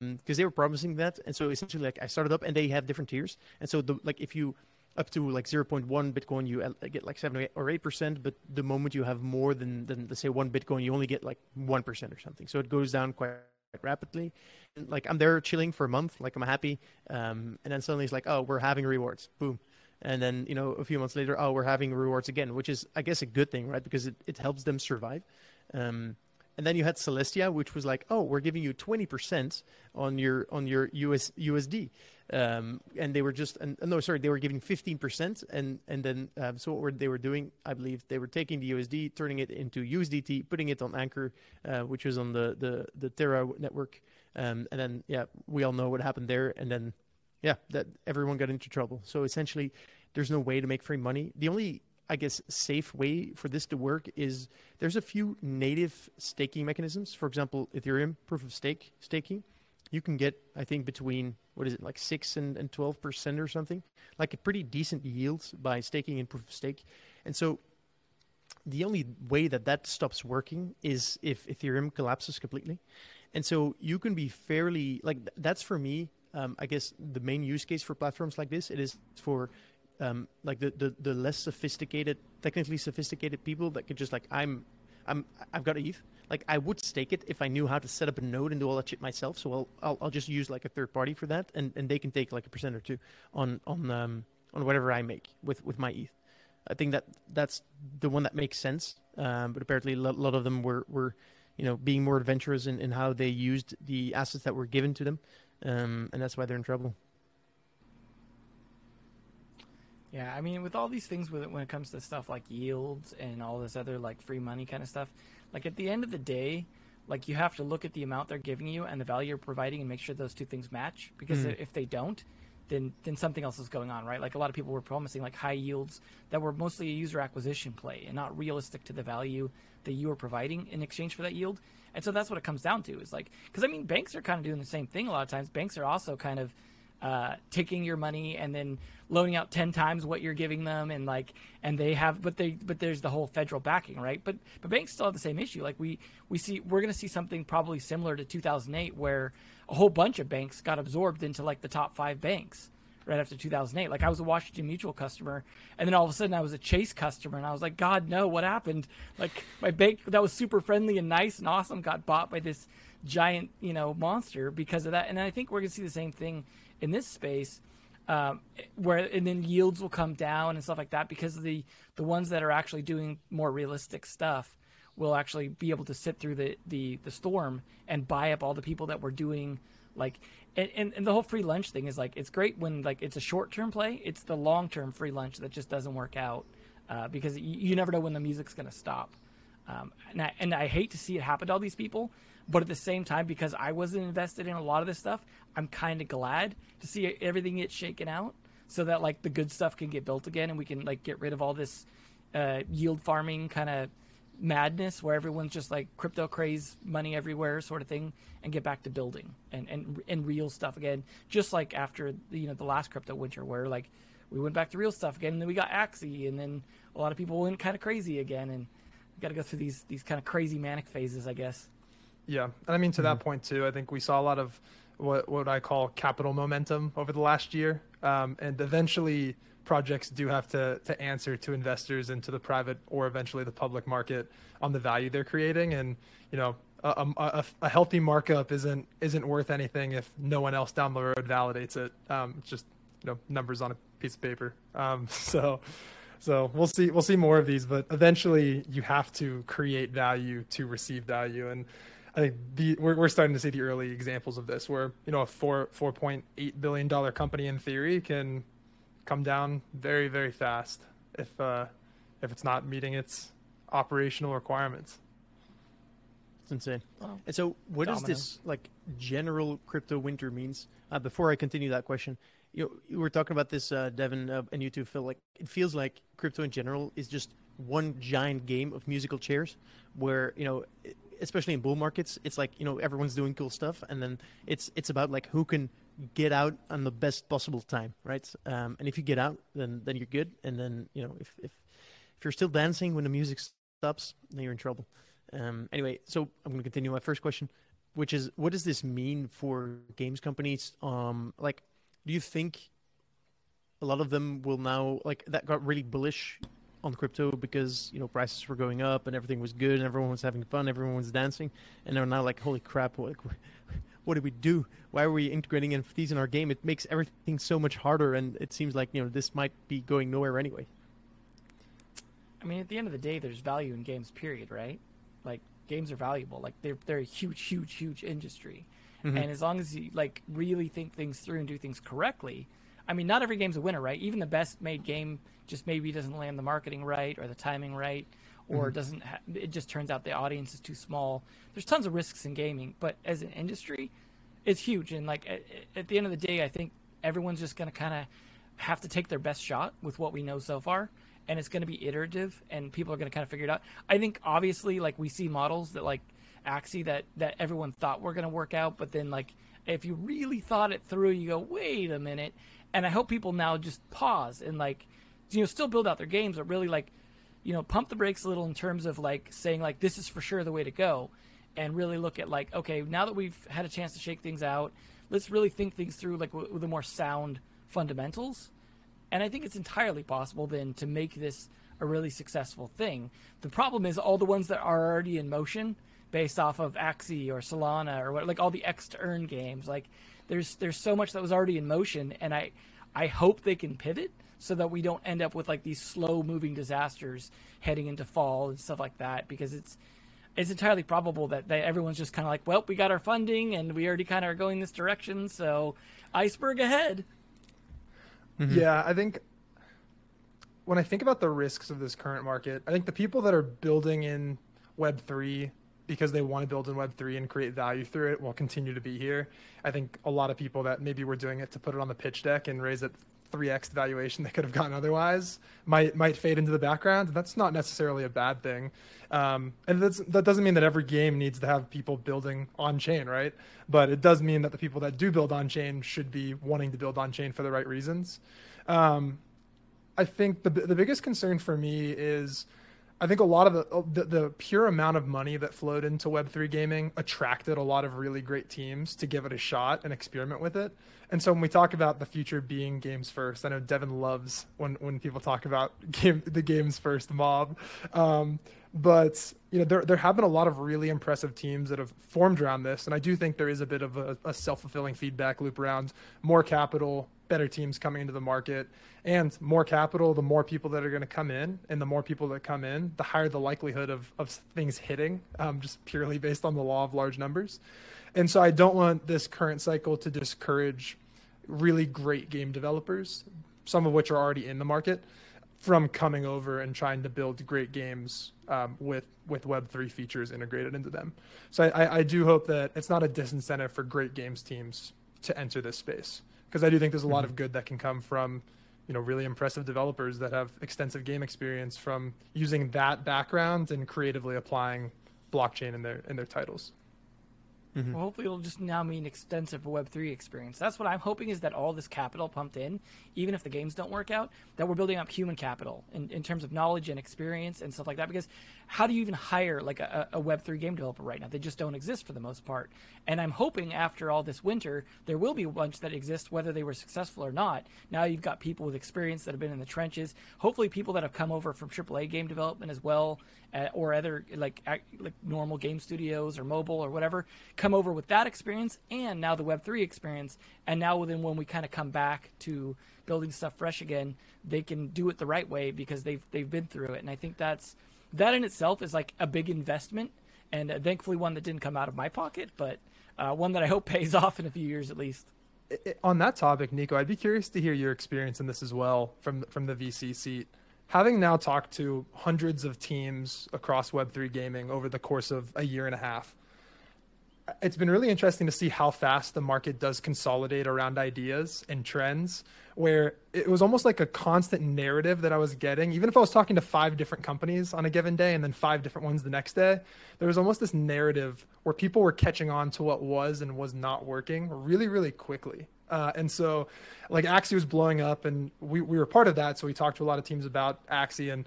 because they were promising that, and so essentially like I started up, and they have different tiers, and so the like if you up to like 0.1 Bitcoin, you get like seven or eight percent. But the moment you have more than than let's say one Bitcoin, you only get like one percent or something. So it goes down quite rapidly. And, like I'm there chilling for a month, like I'm happy, um, and then suddenly it's like, oh, we're having rewards, boom. And then you know a few months later, oh, we're having rewards again, which is I guess a good thing, right? Because it, it helps them survive. Um, and then you had Celestia, which was like, oh, we're giving you 20% on your on your US USD, um, and they were just and, no, sorry, they were giving 15%, and and then um, so what were, they were doing, I believe, they were taking the USD, turning it into USDT, putting it on Anchor, uh, which was on the the the Terra network, um, and then yeah, we all know what happened there, and then yeah, that everyone got into trouble. So essentially, there's no way to make free money. The only I guess, safe way for this to work is there's a few native staking mechanisms. For example, Ethereum proof of stake staking. You can get, I think, between what is it, like six and, and twelve percent or something, like a pretty decent yield by staking in proof of stake. And so, the only way that that stops working is if Ethereum collapses completely. And so, you can be fairly like that's for me. Um, I guess the main use case for platforms like this it is for um, like the, the, the less sophisticated, technically sophisticated people that could just like I'm, I'm I've got ETH. Like I would stake it if I knew how to set up a node and do all that shit myself. So I'll I'll, I'll just use like a third party for that, and, and they can take like a percent or two on on um on whatever I make with with my ETH. I think that that's the one that makes sense. Um, but apparently a lot of them were were you know being more adventurous in, in how they used the assets that were given to them, um, and that's why they're in trouble. Yeah, I mean, with all these things, with when it comes to stuff like yields and all this other like free money kind of stuff, like at the end of the day, like you have to look at the amount they're giving you and the value you're providing and make sure those two things match. Because mm. if they don't, then then something else is going on, right? Like a lot of people were promising like high yields that were mostly a user acquisition play and not realistic to the value that you were providing in exchange for that yield. And so that's what it comes down to is like, because I mean, banks are kind of doing the same thing a lot of times. Banks are also kind of uh, taking your money and then loaning out 10 times what you're giving them and like and they have but they but there's the whole federal backing right? But but banks still have the same issue. Like we we see we're going to see something probably similar to 2008 where a whole bunch of banks got absorbed into like the top 5 banks right after 2008 like I was a Washington Mutual customer and then all of a sudden I was a Chase customer and I was like god no what happened? Like my bank that was super friendly and nice and awesome got bought by this giant you know monster because of that. And I think we're going to see the same thing in this space um, where and then yields will come down and stuff like that because the the ones that are actually doing more realistic stuff will actually be able to sit through the the, the storm and buy up all the people that were doing like and, and, and the whole free lunch thing is like it's great when like it's a short term play. It's the long term free lunch that just doesn't work out uh, because you, you, never know when the music's going to stop. Um, and, I, and I hate to see it happen to all these people but at the same time, because I wasn't invested in a lot of this stuff, I'm kind of glad to see everything get shaken out so that like the good stuff can get built again and we can like get rid of all this uh, yield farming kind of madness where everyone's just like crypto craze money everywhere sort of thing and get back to building and, and and real stuff again. Just like after you know the last crypto winter where like we went back to real stuff again and then we got Axie and then a lot of people went kind of crazy again and got to go through these these kind of crazy manic phases I guess yeah, and I mean to mm-hmm. that point too. I think we saw a lot of what what I call capital momentum over the last year, um, and eventually projects do have to to answer to investors and to the private or eventually the public market on the value they're creating. And you know, a, a, a healthy markup isn't isn't worth anything if no one else down the road validates it. Um, it's just you know numbers on a piece of paper. Um, so. So we'll see. We'll see more of these, but eventually you have to create value to receive value, and I think the, we're, we're starting to see the early examples of this, where you know a four four point eight billion dollar company in theory can come down very very fast if uh, if it's not meeting its operational requirements. It's insane. Wow. And so, what Domino. does this like general crypto winter means? Uh, before I continue that question, you know, you were talking about this, uh, Devin, uh, and you two, Phil. Like, it feels like crypto in general is just one giant game of musical chairs, where you know, especially in bull markets, it's like you know everyone's doing cool stuff, and then it's it's about like who can get out on the best possible time, right? Um, and if you get out, then then you're good, and then you know if if if you're still dancing when the music stops, then you're in trouble. Um, anyway, so I'm going to continue my first question, which is, what does this mean for games companies? Um, like, do you think a lot of them will now like that got really bullish on crypto because you know prices were going up and everything was good and everyone was having fun, everyone was dancing, and they're now like, holy crap, what, what do we do? Why are we integrating NFTs in our game? It makes everything so much harder, and it seems like you know this might be going nowhere anyway. I mean, at the end of the day, there's value in games. Period. Right? Like games are valuable. Like they're they're a huge, huge, huge industry. Mm-hmm. And as long as you like really think things through and do things correctly, I mean, not every game's a winner, right? Even the best made game just maybe doesn't land the marketing right or the timing right, or mm-hmm. doesn't. Ha- it just turns out the audience is too small. There's tons of risks in gaming, but as an industry, it's huge. And like at, at the end of the day, I think everyone's just going to kind of have to take their best shot with what we know so far and it's going to be iterative and people are going to kind of figure it out. I think obviously like we see models that like Axie that that everyone thought were going to work out, but then like if you really thought it through, you go, wait a minute. And I hope people now just pause and like you know still build out their games, but really like you know pump the brakes a little in terms of like saying like this is for sure the way to go, and really look at like okay now that we've had a chance to shake things out, let's really think things through like with the more sound fundamentals and I think it's entirely possible then to make this a really successful thing. The problem is all the ones that are already in motion based off of Axie or Solana or what like all the X to earn games. Like there's there's so much that was already in motion and I I hope they can pivot so that we don't end up with like these slow moving disasters heading into fall and stuff like that because it's it's entirely probable that, that everyone's just kind of like, well, we got our funding and we already kind of are going this direction, so iceberg ahead. Mm-hmm. Yeah, I think when I think about the risks of this current market, I think the people that are building in Web3 because they want to build in Web3 and create value through it will continue to be here. I think a lot of people that maybe were doing it to put it on the pitch deck and raise it 3x the valuation they could have gotten otherwise might might fade into the background. That's not necessarily a bad thing, um, and that doesn't mean that every game needs to have people building on chain, right? But it does mean that the people that do build on chain should be wanting to build on chain for the right reasons. Um, I think the the biggest concern for me is I think a lot of the, uh, the, the pure amount of money that flowed into Web3 gaming attracted a lot of really great teams to give it a shot and experiment with it. And so when we talk about the future being games first, I know Devin loves when, when people talk about game, the games first mob. Um, but you know there there have been a lot of really impressive teams that have formed around this, and I do think there is a bit of a, a self fulfilling feedback loop around more capital, better teams coming into the market, and more capital. The more people that are going to come in, and the more people that come in, the higher the likelihood of of things hitting, um, just purely based on the law of large numbers. And so I don't want this current cycle to discourage really great game developers, some of which are already in the market from coming over and trying to build great games um, with with Web three features integrated into them. So I, I do hope that it's not a disincentive for great games teams to enter this space because I do think there's a lot mm-hmm. of good that can come from you know really impressive developers that have extensive game experience from using that background and creatively applying blockchain in their in their titles. Mm-hmm. Well, hopefully, it'll just now mean extensive Web three experience. That's what I'm hoping is that all this capital pumped in, even if the games don't work out, that we're building up human capital in, in terms of knowledge and experience and stuff like that. Because how do you even hire like a, a Web three game developer right now? They just don't exist for the most part. And I'm hoping after all this winter, there will be a bunch that exist, whether they were successful or not. Now you've got people with experience that have been in the trenches. Hopefully, people that have come over from AAA game development as well, or other like like normal game studios or mobile or whatever, come over with that experience and now the Web3 experience. And now within when we kind of come back to building stuff fresh again, they can do it the right way because they've they've been through it. And I think that's that in itself is like a big investment, and uh, thankfully one that didn't come out of my pocket, but uh, one that I hope pays off in a few years at least. On that topic, Nico, I'd be curious to hear your experience in this as well from from the VC seat having now talked to hundreds of teams across Web3 gaming over the course of a year and a half, it's been really interesting to see how fast the market does consolidate around ideas and trends where it was almost like a constant narrative that I was getting. Even if I was talking to five different companies on a given day and then five different ones the next day, there was almost this narrative where people were catching on to what was and was not working really, really quickly. Uh, and so, like, Axie was blowing up, and we, we were part of that. So, we talked to a lot of teams about Axie, and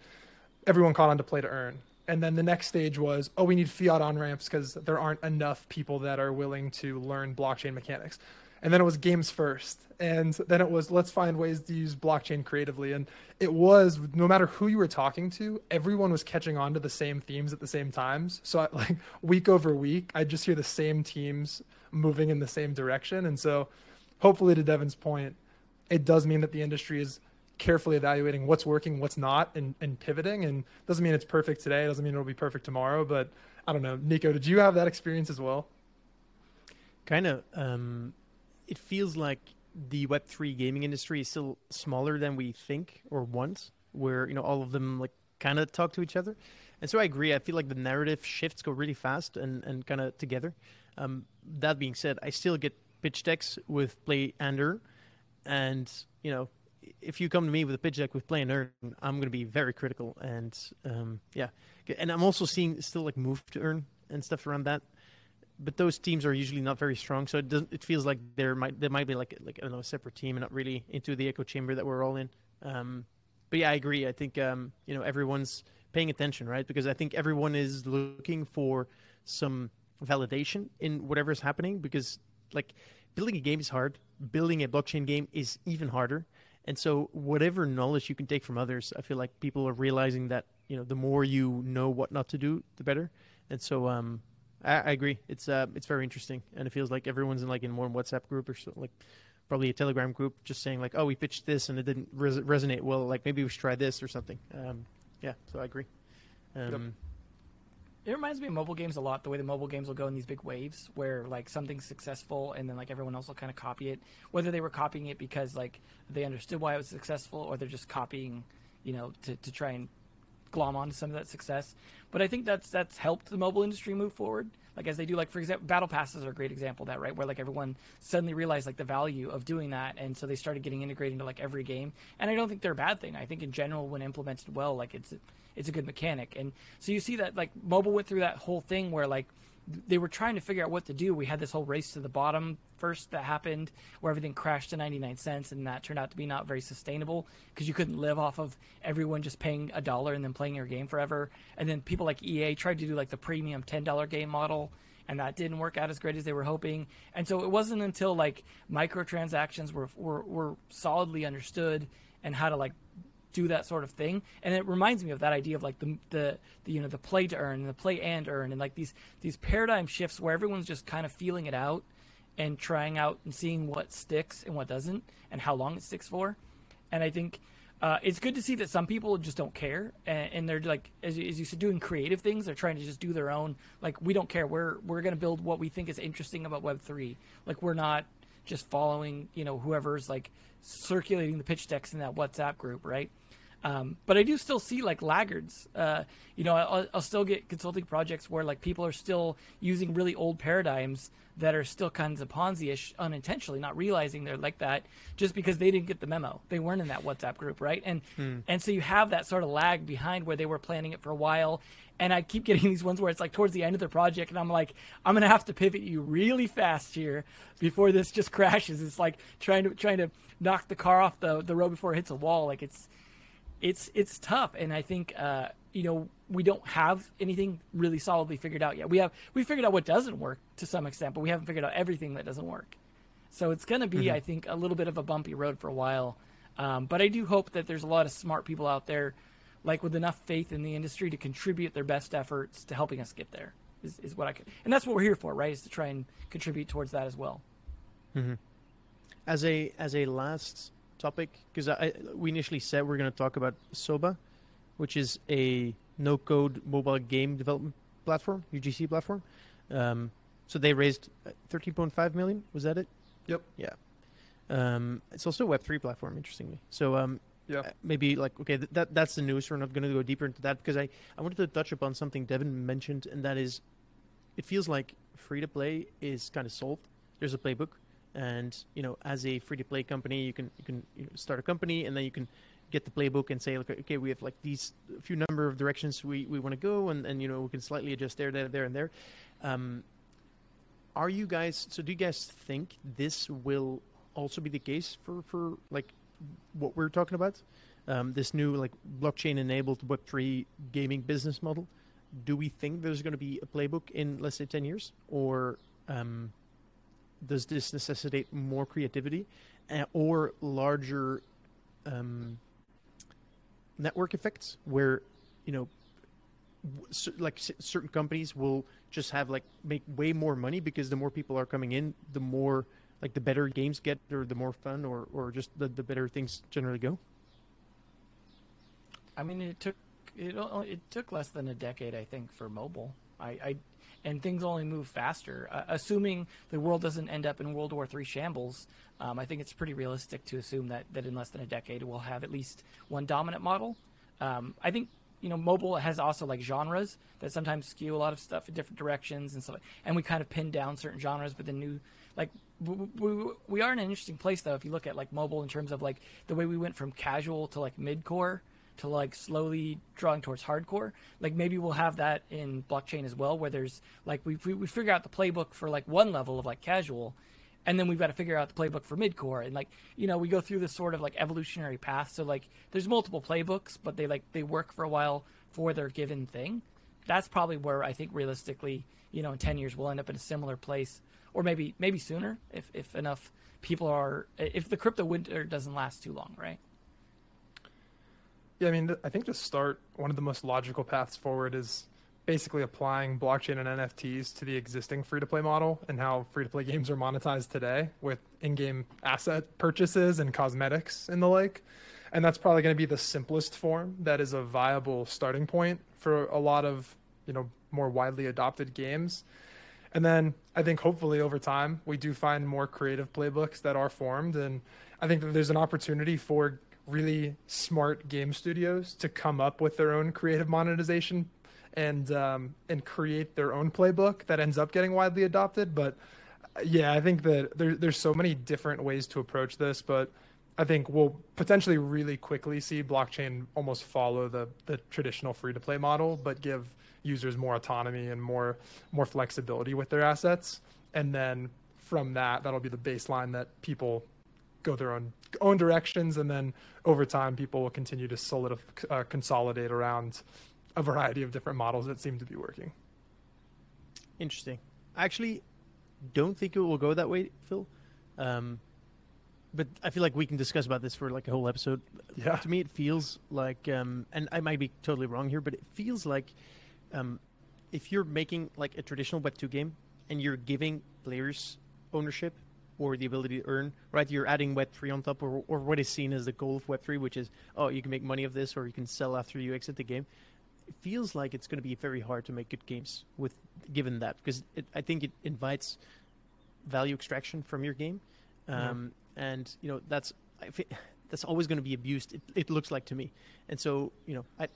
everyone caught on to play to earn. And then the next stage was, oh, we need fiat on ramps because there aren't enough people that are willing to learn blockchain mechanics and then it was games first and then it was let's find ways to use blockchain creatively and it was no matter who you were talking to everyone was catching on to the same themes at the same times so like week over week i just hear the same teams moving in the same direction and so hopefully to devin's point it does mean that the industry is carefully evaluating what's working what's not and, and pivoting and doesn't mean it's perfect today doesn't mean it'll be perfect tomorrow but i don't know nico did you have that experience as well kind of um it feels like the Web3 gaming industry is still smaller than we think or want, where you know all of them like kind of talk to each other. And so I agree. I feel like the narrative shifts go really fast and, and kind of together. Um, that being said, I still get pitch decks with Play and Earn, and you know if you come to me with a pitch deck with Play and Earn, I'm going to be very critical. And um, yeah, and I'm also seeing still like move to earn and stuff around that but those teams are usually not very strong. So it doesn't. It feels like there might there might be like like I don't know a separate team and not really into the echo chamber that we're all in. Um, but yeah, I agree. I think um, you know everyone's paying attention, right? Because I think everyone is looking for some validation in whatever's happening. Because like building a game is hard. Building a blockchain game is even harder. And so whatever knowledge you can take from others, I feel like people are realizing that you know the more you know what not to do, the better. And so um, I, I agree. It's uh, it's very interesting, and it feels like everyone's in like in one WhatsApp group or so, like probably a Telegram group, just saying like, oh, we pitched this and it didn't res- resonate well. Like maybe we should try this or something. Um, yeah, so I agree. Um, yep. It reminds me of mobile games a lot. The way the mobile games will go in these big waves, where like something's successful, and then like everyone else will kind of copy it. Whether they were copying it because like they understood why it was successful, or they're just copying, you know, to, to try and glom onto some of that success. But I think that's that's helped the mobile industry move forward. Like as they do, like for example, battle passes are a great example of that, right? Where like everyone suddenly realized like the value of doing that, and so they started getting integrated into like every game. And I don't think they're a bad thing. I think in general, when implemented well, like it's it's a good mechanic. And so you see that like mobile went through that whole thing where like they were trying to figure out what to do. We had this whole race to the bottom first that happened where everything crashed to 99 cents and that turned out to be not very sustainable because you couldn't live off of everyone just paying a dollar and then playing your game forever. And then people like EA tried to do like the premium $10 game model and that didn't work out as great as they were hoping. And so it wasn't until like microtransactions were were, were solidly understood and how to like do that sort of thing. And it reminds me of that idea of like the, the, the you know the play to earn and the play and earn and like these these paradigm shifts where everyone's just kind of feeling it out and trying out and seeing what sticks and what doesn't and how long it sticks for. And I think uh, it's good to see that some people just don't care and, and they're like as, as, you said doing creative things they're trying to just do their own like we don't care we're we're going to build what we think is interesting about web 3 like we're not just following you know whoever's like circulating the pitch decks in that whatsapp group right um, but I do still see like laggards. Uh, you know, I'll, I'll, still get consulting projects where like people are still using really old paradigms that are still kinds of Ponzi-ish unintentionally, not realizing they're like that just because they didn't get the memo. They weren't in that WhatsApp group, right? And hmm. and so you have that sort of lag behind where they were planning it for a while. And I keep getting these ones where it's like towards the end of the project, and I'm like, I'm gonna have to pivot you really fast here before this just crashes. It's like trying to trying to knock the car off the the road before it hits a wall. Like it's it's it's tough, and I think uh, you know we don't have anything really solidly figured out yet. We have we figured out what doesn't work to some extent, but we haven't figured out everything that doesn't work. So it's going to be, mm-hmm. I think, a little bit of a bumpy road for a while. Um, but I do hope that there's a lot of smart people out there, like with enough faith in the industry to contribute their best efforts to helping us get there. Is, is what I can, and that's what we're here for, right? Is to try and contribute towards that as well. Mm-hmm. As a as a last topic because we initially said we're going to talk about Soba, which is a no-code mobile game development platform, UGC platform. Um, so they raised uh, 13.5 million. Was that it? Yep. Yeah. Um, it's also a Web3 platform, interestingly. So um, yeah, uh, maybe like okay, th- that that's the news. We're not going to go deeper into that because I I wanted to touch upon something Devin mentioned, and that is, it feels like free to play is kind of solved. There's a playbook, and you know, as a free to play company, you can you can you know, start a company, and then you can get the playbook and say, okay, we have like these few number of directions we, we want to go, and, and you know we can slightly adjust there, there, there, and there. Um, are you guys? So do you guys think this will also be the case for for like what we're talking about? Um, this new like blockchain enabled Web three gaming business model. Do we think there's going to be a playbook in let's say ten years, or um, does this necessitate more creativity uh, or larger um, network effects where you know like certain companies will just have like make way more money because the more people are coming in the more like the better games get or the more fun or or just the, the better things generally go? I mean it took it, it took less than a decade i think for mobile. I, I and things only move faster. Uh, assuming the world doesn't end up in World War III shambles, um, I think it's pretty realistic to assume that, that in less than a decade we'll have at least one dominant model. Um, I think you know mobile has also like genres that sometimes skew a lot of stuff in different directions and stuff, and we kind of pin down certain genres, but the new like we, we are in an interesting place though if you look at like mobile in terms of like the way we went from casual to like mid core to like slowly drawing towards hardcore. Like maybe we'll have that in blockchain as well, where there's like we we figure out the playbook for like one level of like casual, and then we've got to figure out the playbook for midcore, and like you know we go through this sort of like evolutionary path. So like there's multiple playbooks, but they like they work for a while for their given thing. That's probably where I think realistically, you know, in ten years we'll end up in a similar place, or maybe maybe sooner if if enough people are if the crypto winter doesn't last too long, right? Yeah, I mean, I think to start, one of the most logical paths forward is basically applying blockchain and NFTs to the existing free to play model and how free to play games are monetized today with in game asset purchases and cosmetics and the like. And that's probably going to be the simplest form that is a viable starting point for a lot of, you know, more widely adopted games. And then I think hopefully over time we do find more creative playbooks that are formed and I think that there's an opportunity for really smart game studios to come up with their own creative monetization and um, and create their own playbook that ends up getting widely adopted. But yeah, I think that there, there's so many different ways to approach this, but I think we'll potentially really quickly see blockchain almost follow the the traditional free to play model, but give users more autonomy and more more flexibility with their assets. And then from that, that'll be the baseline that people go their own own directions, and then over time, people will continue to solidify, uh, consolidate around a variety of different models that seem to be working. Interesting. I actually don't think it will go that way, Phil. Um, but I feel like we can discuss about this for like a whole episode. Yeah. To me, it feels like, um, and I might be totally wrong here, but it feels like um, if you're making like a traditional Web two game and you're giving players ownership or the ability to earn, right? You're adding Web3 on top, or, or what is seen as the goal of Web3, which is, oh, you can make money of this, or you can sell after you exit the game. It feels like it's going to be very hard to make good games with given that, because it, I think it invites value extraction from your game, um, and you know that's that's always going to be abused. It, it looks like to me, and so you know I.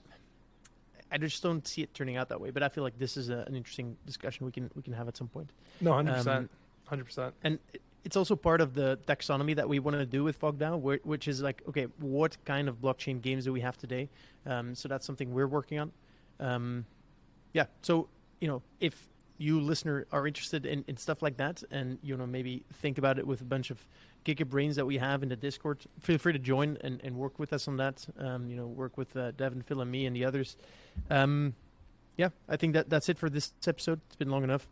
I just don't see it turning out that way, but I feel like this is a, an interesting discussion we can we can have at some point. No, hundred percent, um, hundred percent. And it's also part of the taxonomy that we want to do with FogDAO, which is like, okay, what kind of blockchain games do we have today? Um, so that's something we're working on. Um, yeah, so you know, if you listener are interested in, in stuff like that, and you know maybe think about it with a bunch of giga brains that we have in the Discord, feel free to join and, and work with us on that. Um, you know, work with uh, Devin, Phil, and me, and the others. Um, yeah, I think that that's it for this episode. It's been long enough.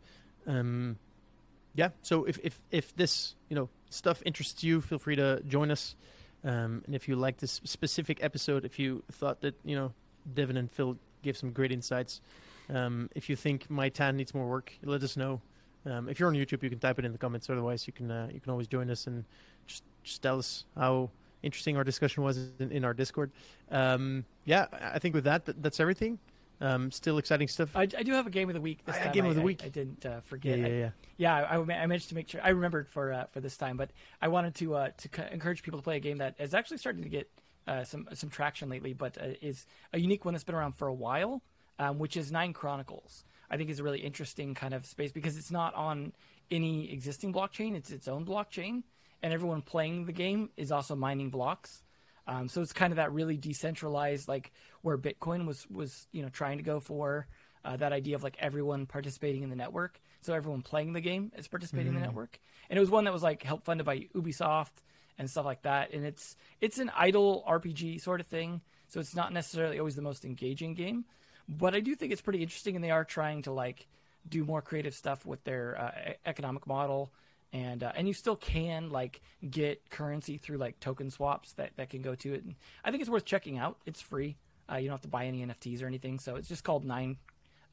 Yeah. So if, if if this you know stuff interests you, feel free to join us. Um, and if you like this specific episode, if you thought that you know Devin and Phil gave some great insights, um, if you think my tan needs more work, let us know. Um, if you're on YouTube, you can type it in the comments. Otherwise, you can uh, you can always join us and just just tell us how interesting our discussion was in, in our Discord. Um, yeah, I think with that, that's everything. Um, still exciting stuff. I, I, do have a game of the week. This time. game I, of the week. I, I didn't uh, forget. Yeah, yeah, yeah. yeah I, I, managed to make sure. I remembered for uh, for this time, but I wanted to uh, to encourage people to play a game that is actually starting to get uh, some some traction lately, but uh, is a unique one that's been around for a while. um, which is Nine Chronicles. I think is a really interesting kind of space because it's not on any existing blockchain; it's its own blockchain, and everyone playing the game is also mining blocks. Um, so it's kind of that really decentralized, like where Bitcoin was was you know trying to go for uh, that idea of like everyone participating in the network. So everyone playing the game is participating mm-hmm. in the mm-hmm. network, and it was one that was like help funded by Ubisoft and stuff like that. And it's it's an idle RPG sort of thing, so it's not necessarily always the most engaging game, but I do think it's pretty interesting, and they are trying to like do more creative stuff with their uh, economic model and uh, and you still can like get currency through like token swaps that, that can go to it. And I think it's worth checking out. It's free. Uh, you don't have to buy any NFTs or anything. So it's just called Nine,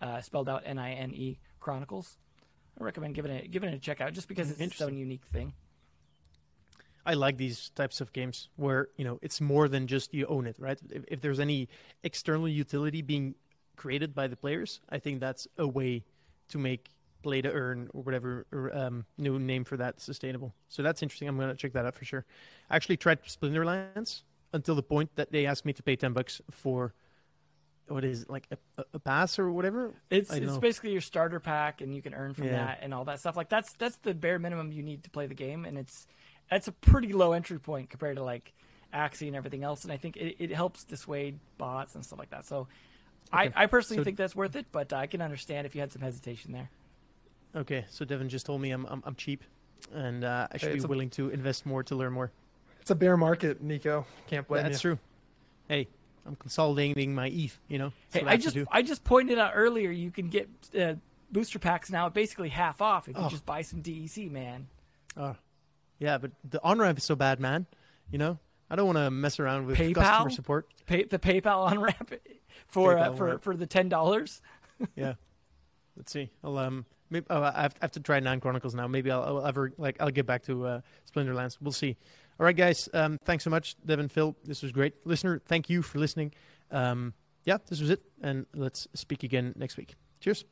uh, spelled out N I N E Chronicles. I recommend giving it giving it a check out just because it's its own unique thing. I like these types of games where you know it's more than just you own it, right? If, if there's any external utility being created by the players, I think that's a way to make play to earn or whatever or, um, new name for that sustainable. So that's interesting. I'm going to check that out for sure. I actually tried Splinterlands until the point that they asked me to pay 10 bucks for what is it, like a, a, pass or whatever. It's it's know. basically your starter pack, and you can earn from yeah. that and all that stuff. Like that's that's the bare minimum you need to play the game, and it's that's a pretty low entry point compared to like Axie and everything else. And I think it, it helps dissuade bots and stuff like that. So okay. I, I personally so, think that's worth it, but I can understand if you had some hesitation there. Okay, so Devin just told me I'm I'm, I'm cheap, and uh, I should hey, be willing to invest more to learn more. It's a bear market, Nico. Can't blame That's you. true. Hey, I'm consolidating my ETH. You know. Hey, I, I just I just pointed out earlier you can get uh, booster packs now basically half off if you oh. just buy some DEC, man. Oh, yeah, but the on ramp is so bad, man. You know, I don't want to mess around with PayPal? customer support. Pay, the PayPal on ramp for uh, for for the ten dollars. yeah, let's see. I'll um Maybe oh, I, have, I have to try Nine Chronicles now. Maybe I'll, I'll, ever like I'll get back to uh, Splinterlands. We'll see. All right, guys. Um, thanks so much, Devin, Phil. This was great. Listener, thank you for listening. Um, yeah, this was it, and let's speak again next week. Cheers.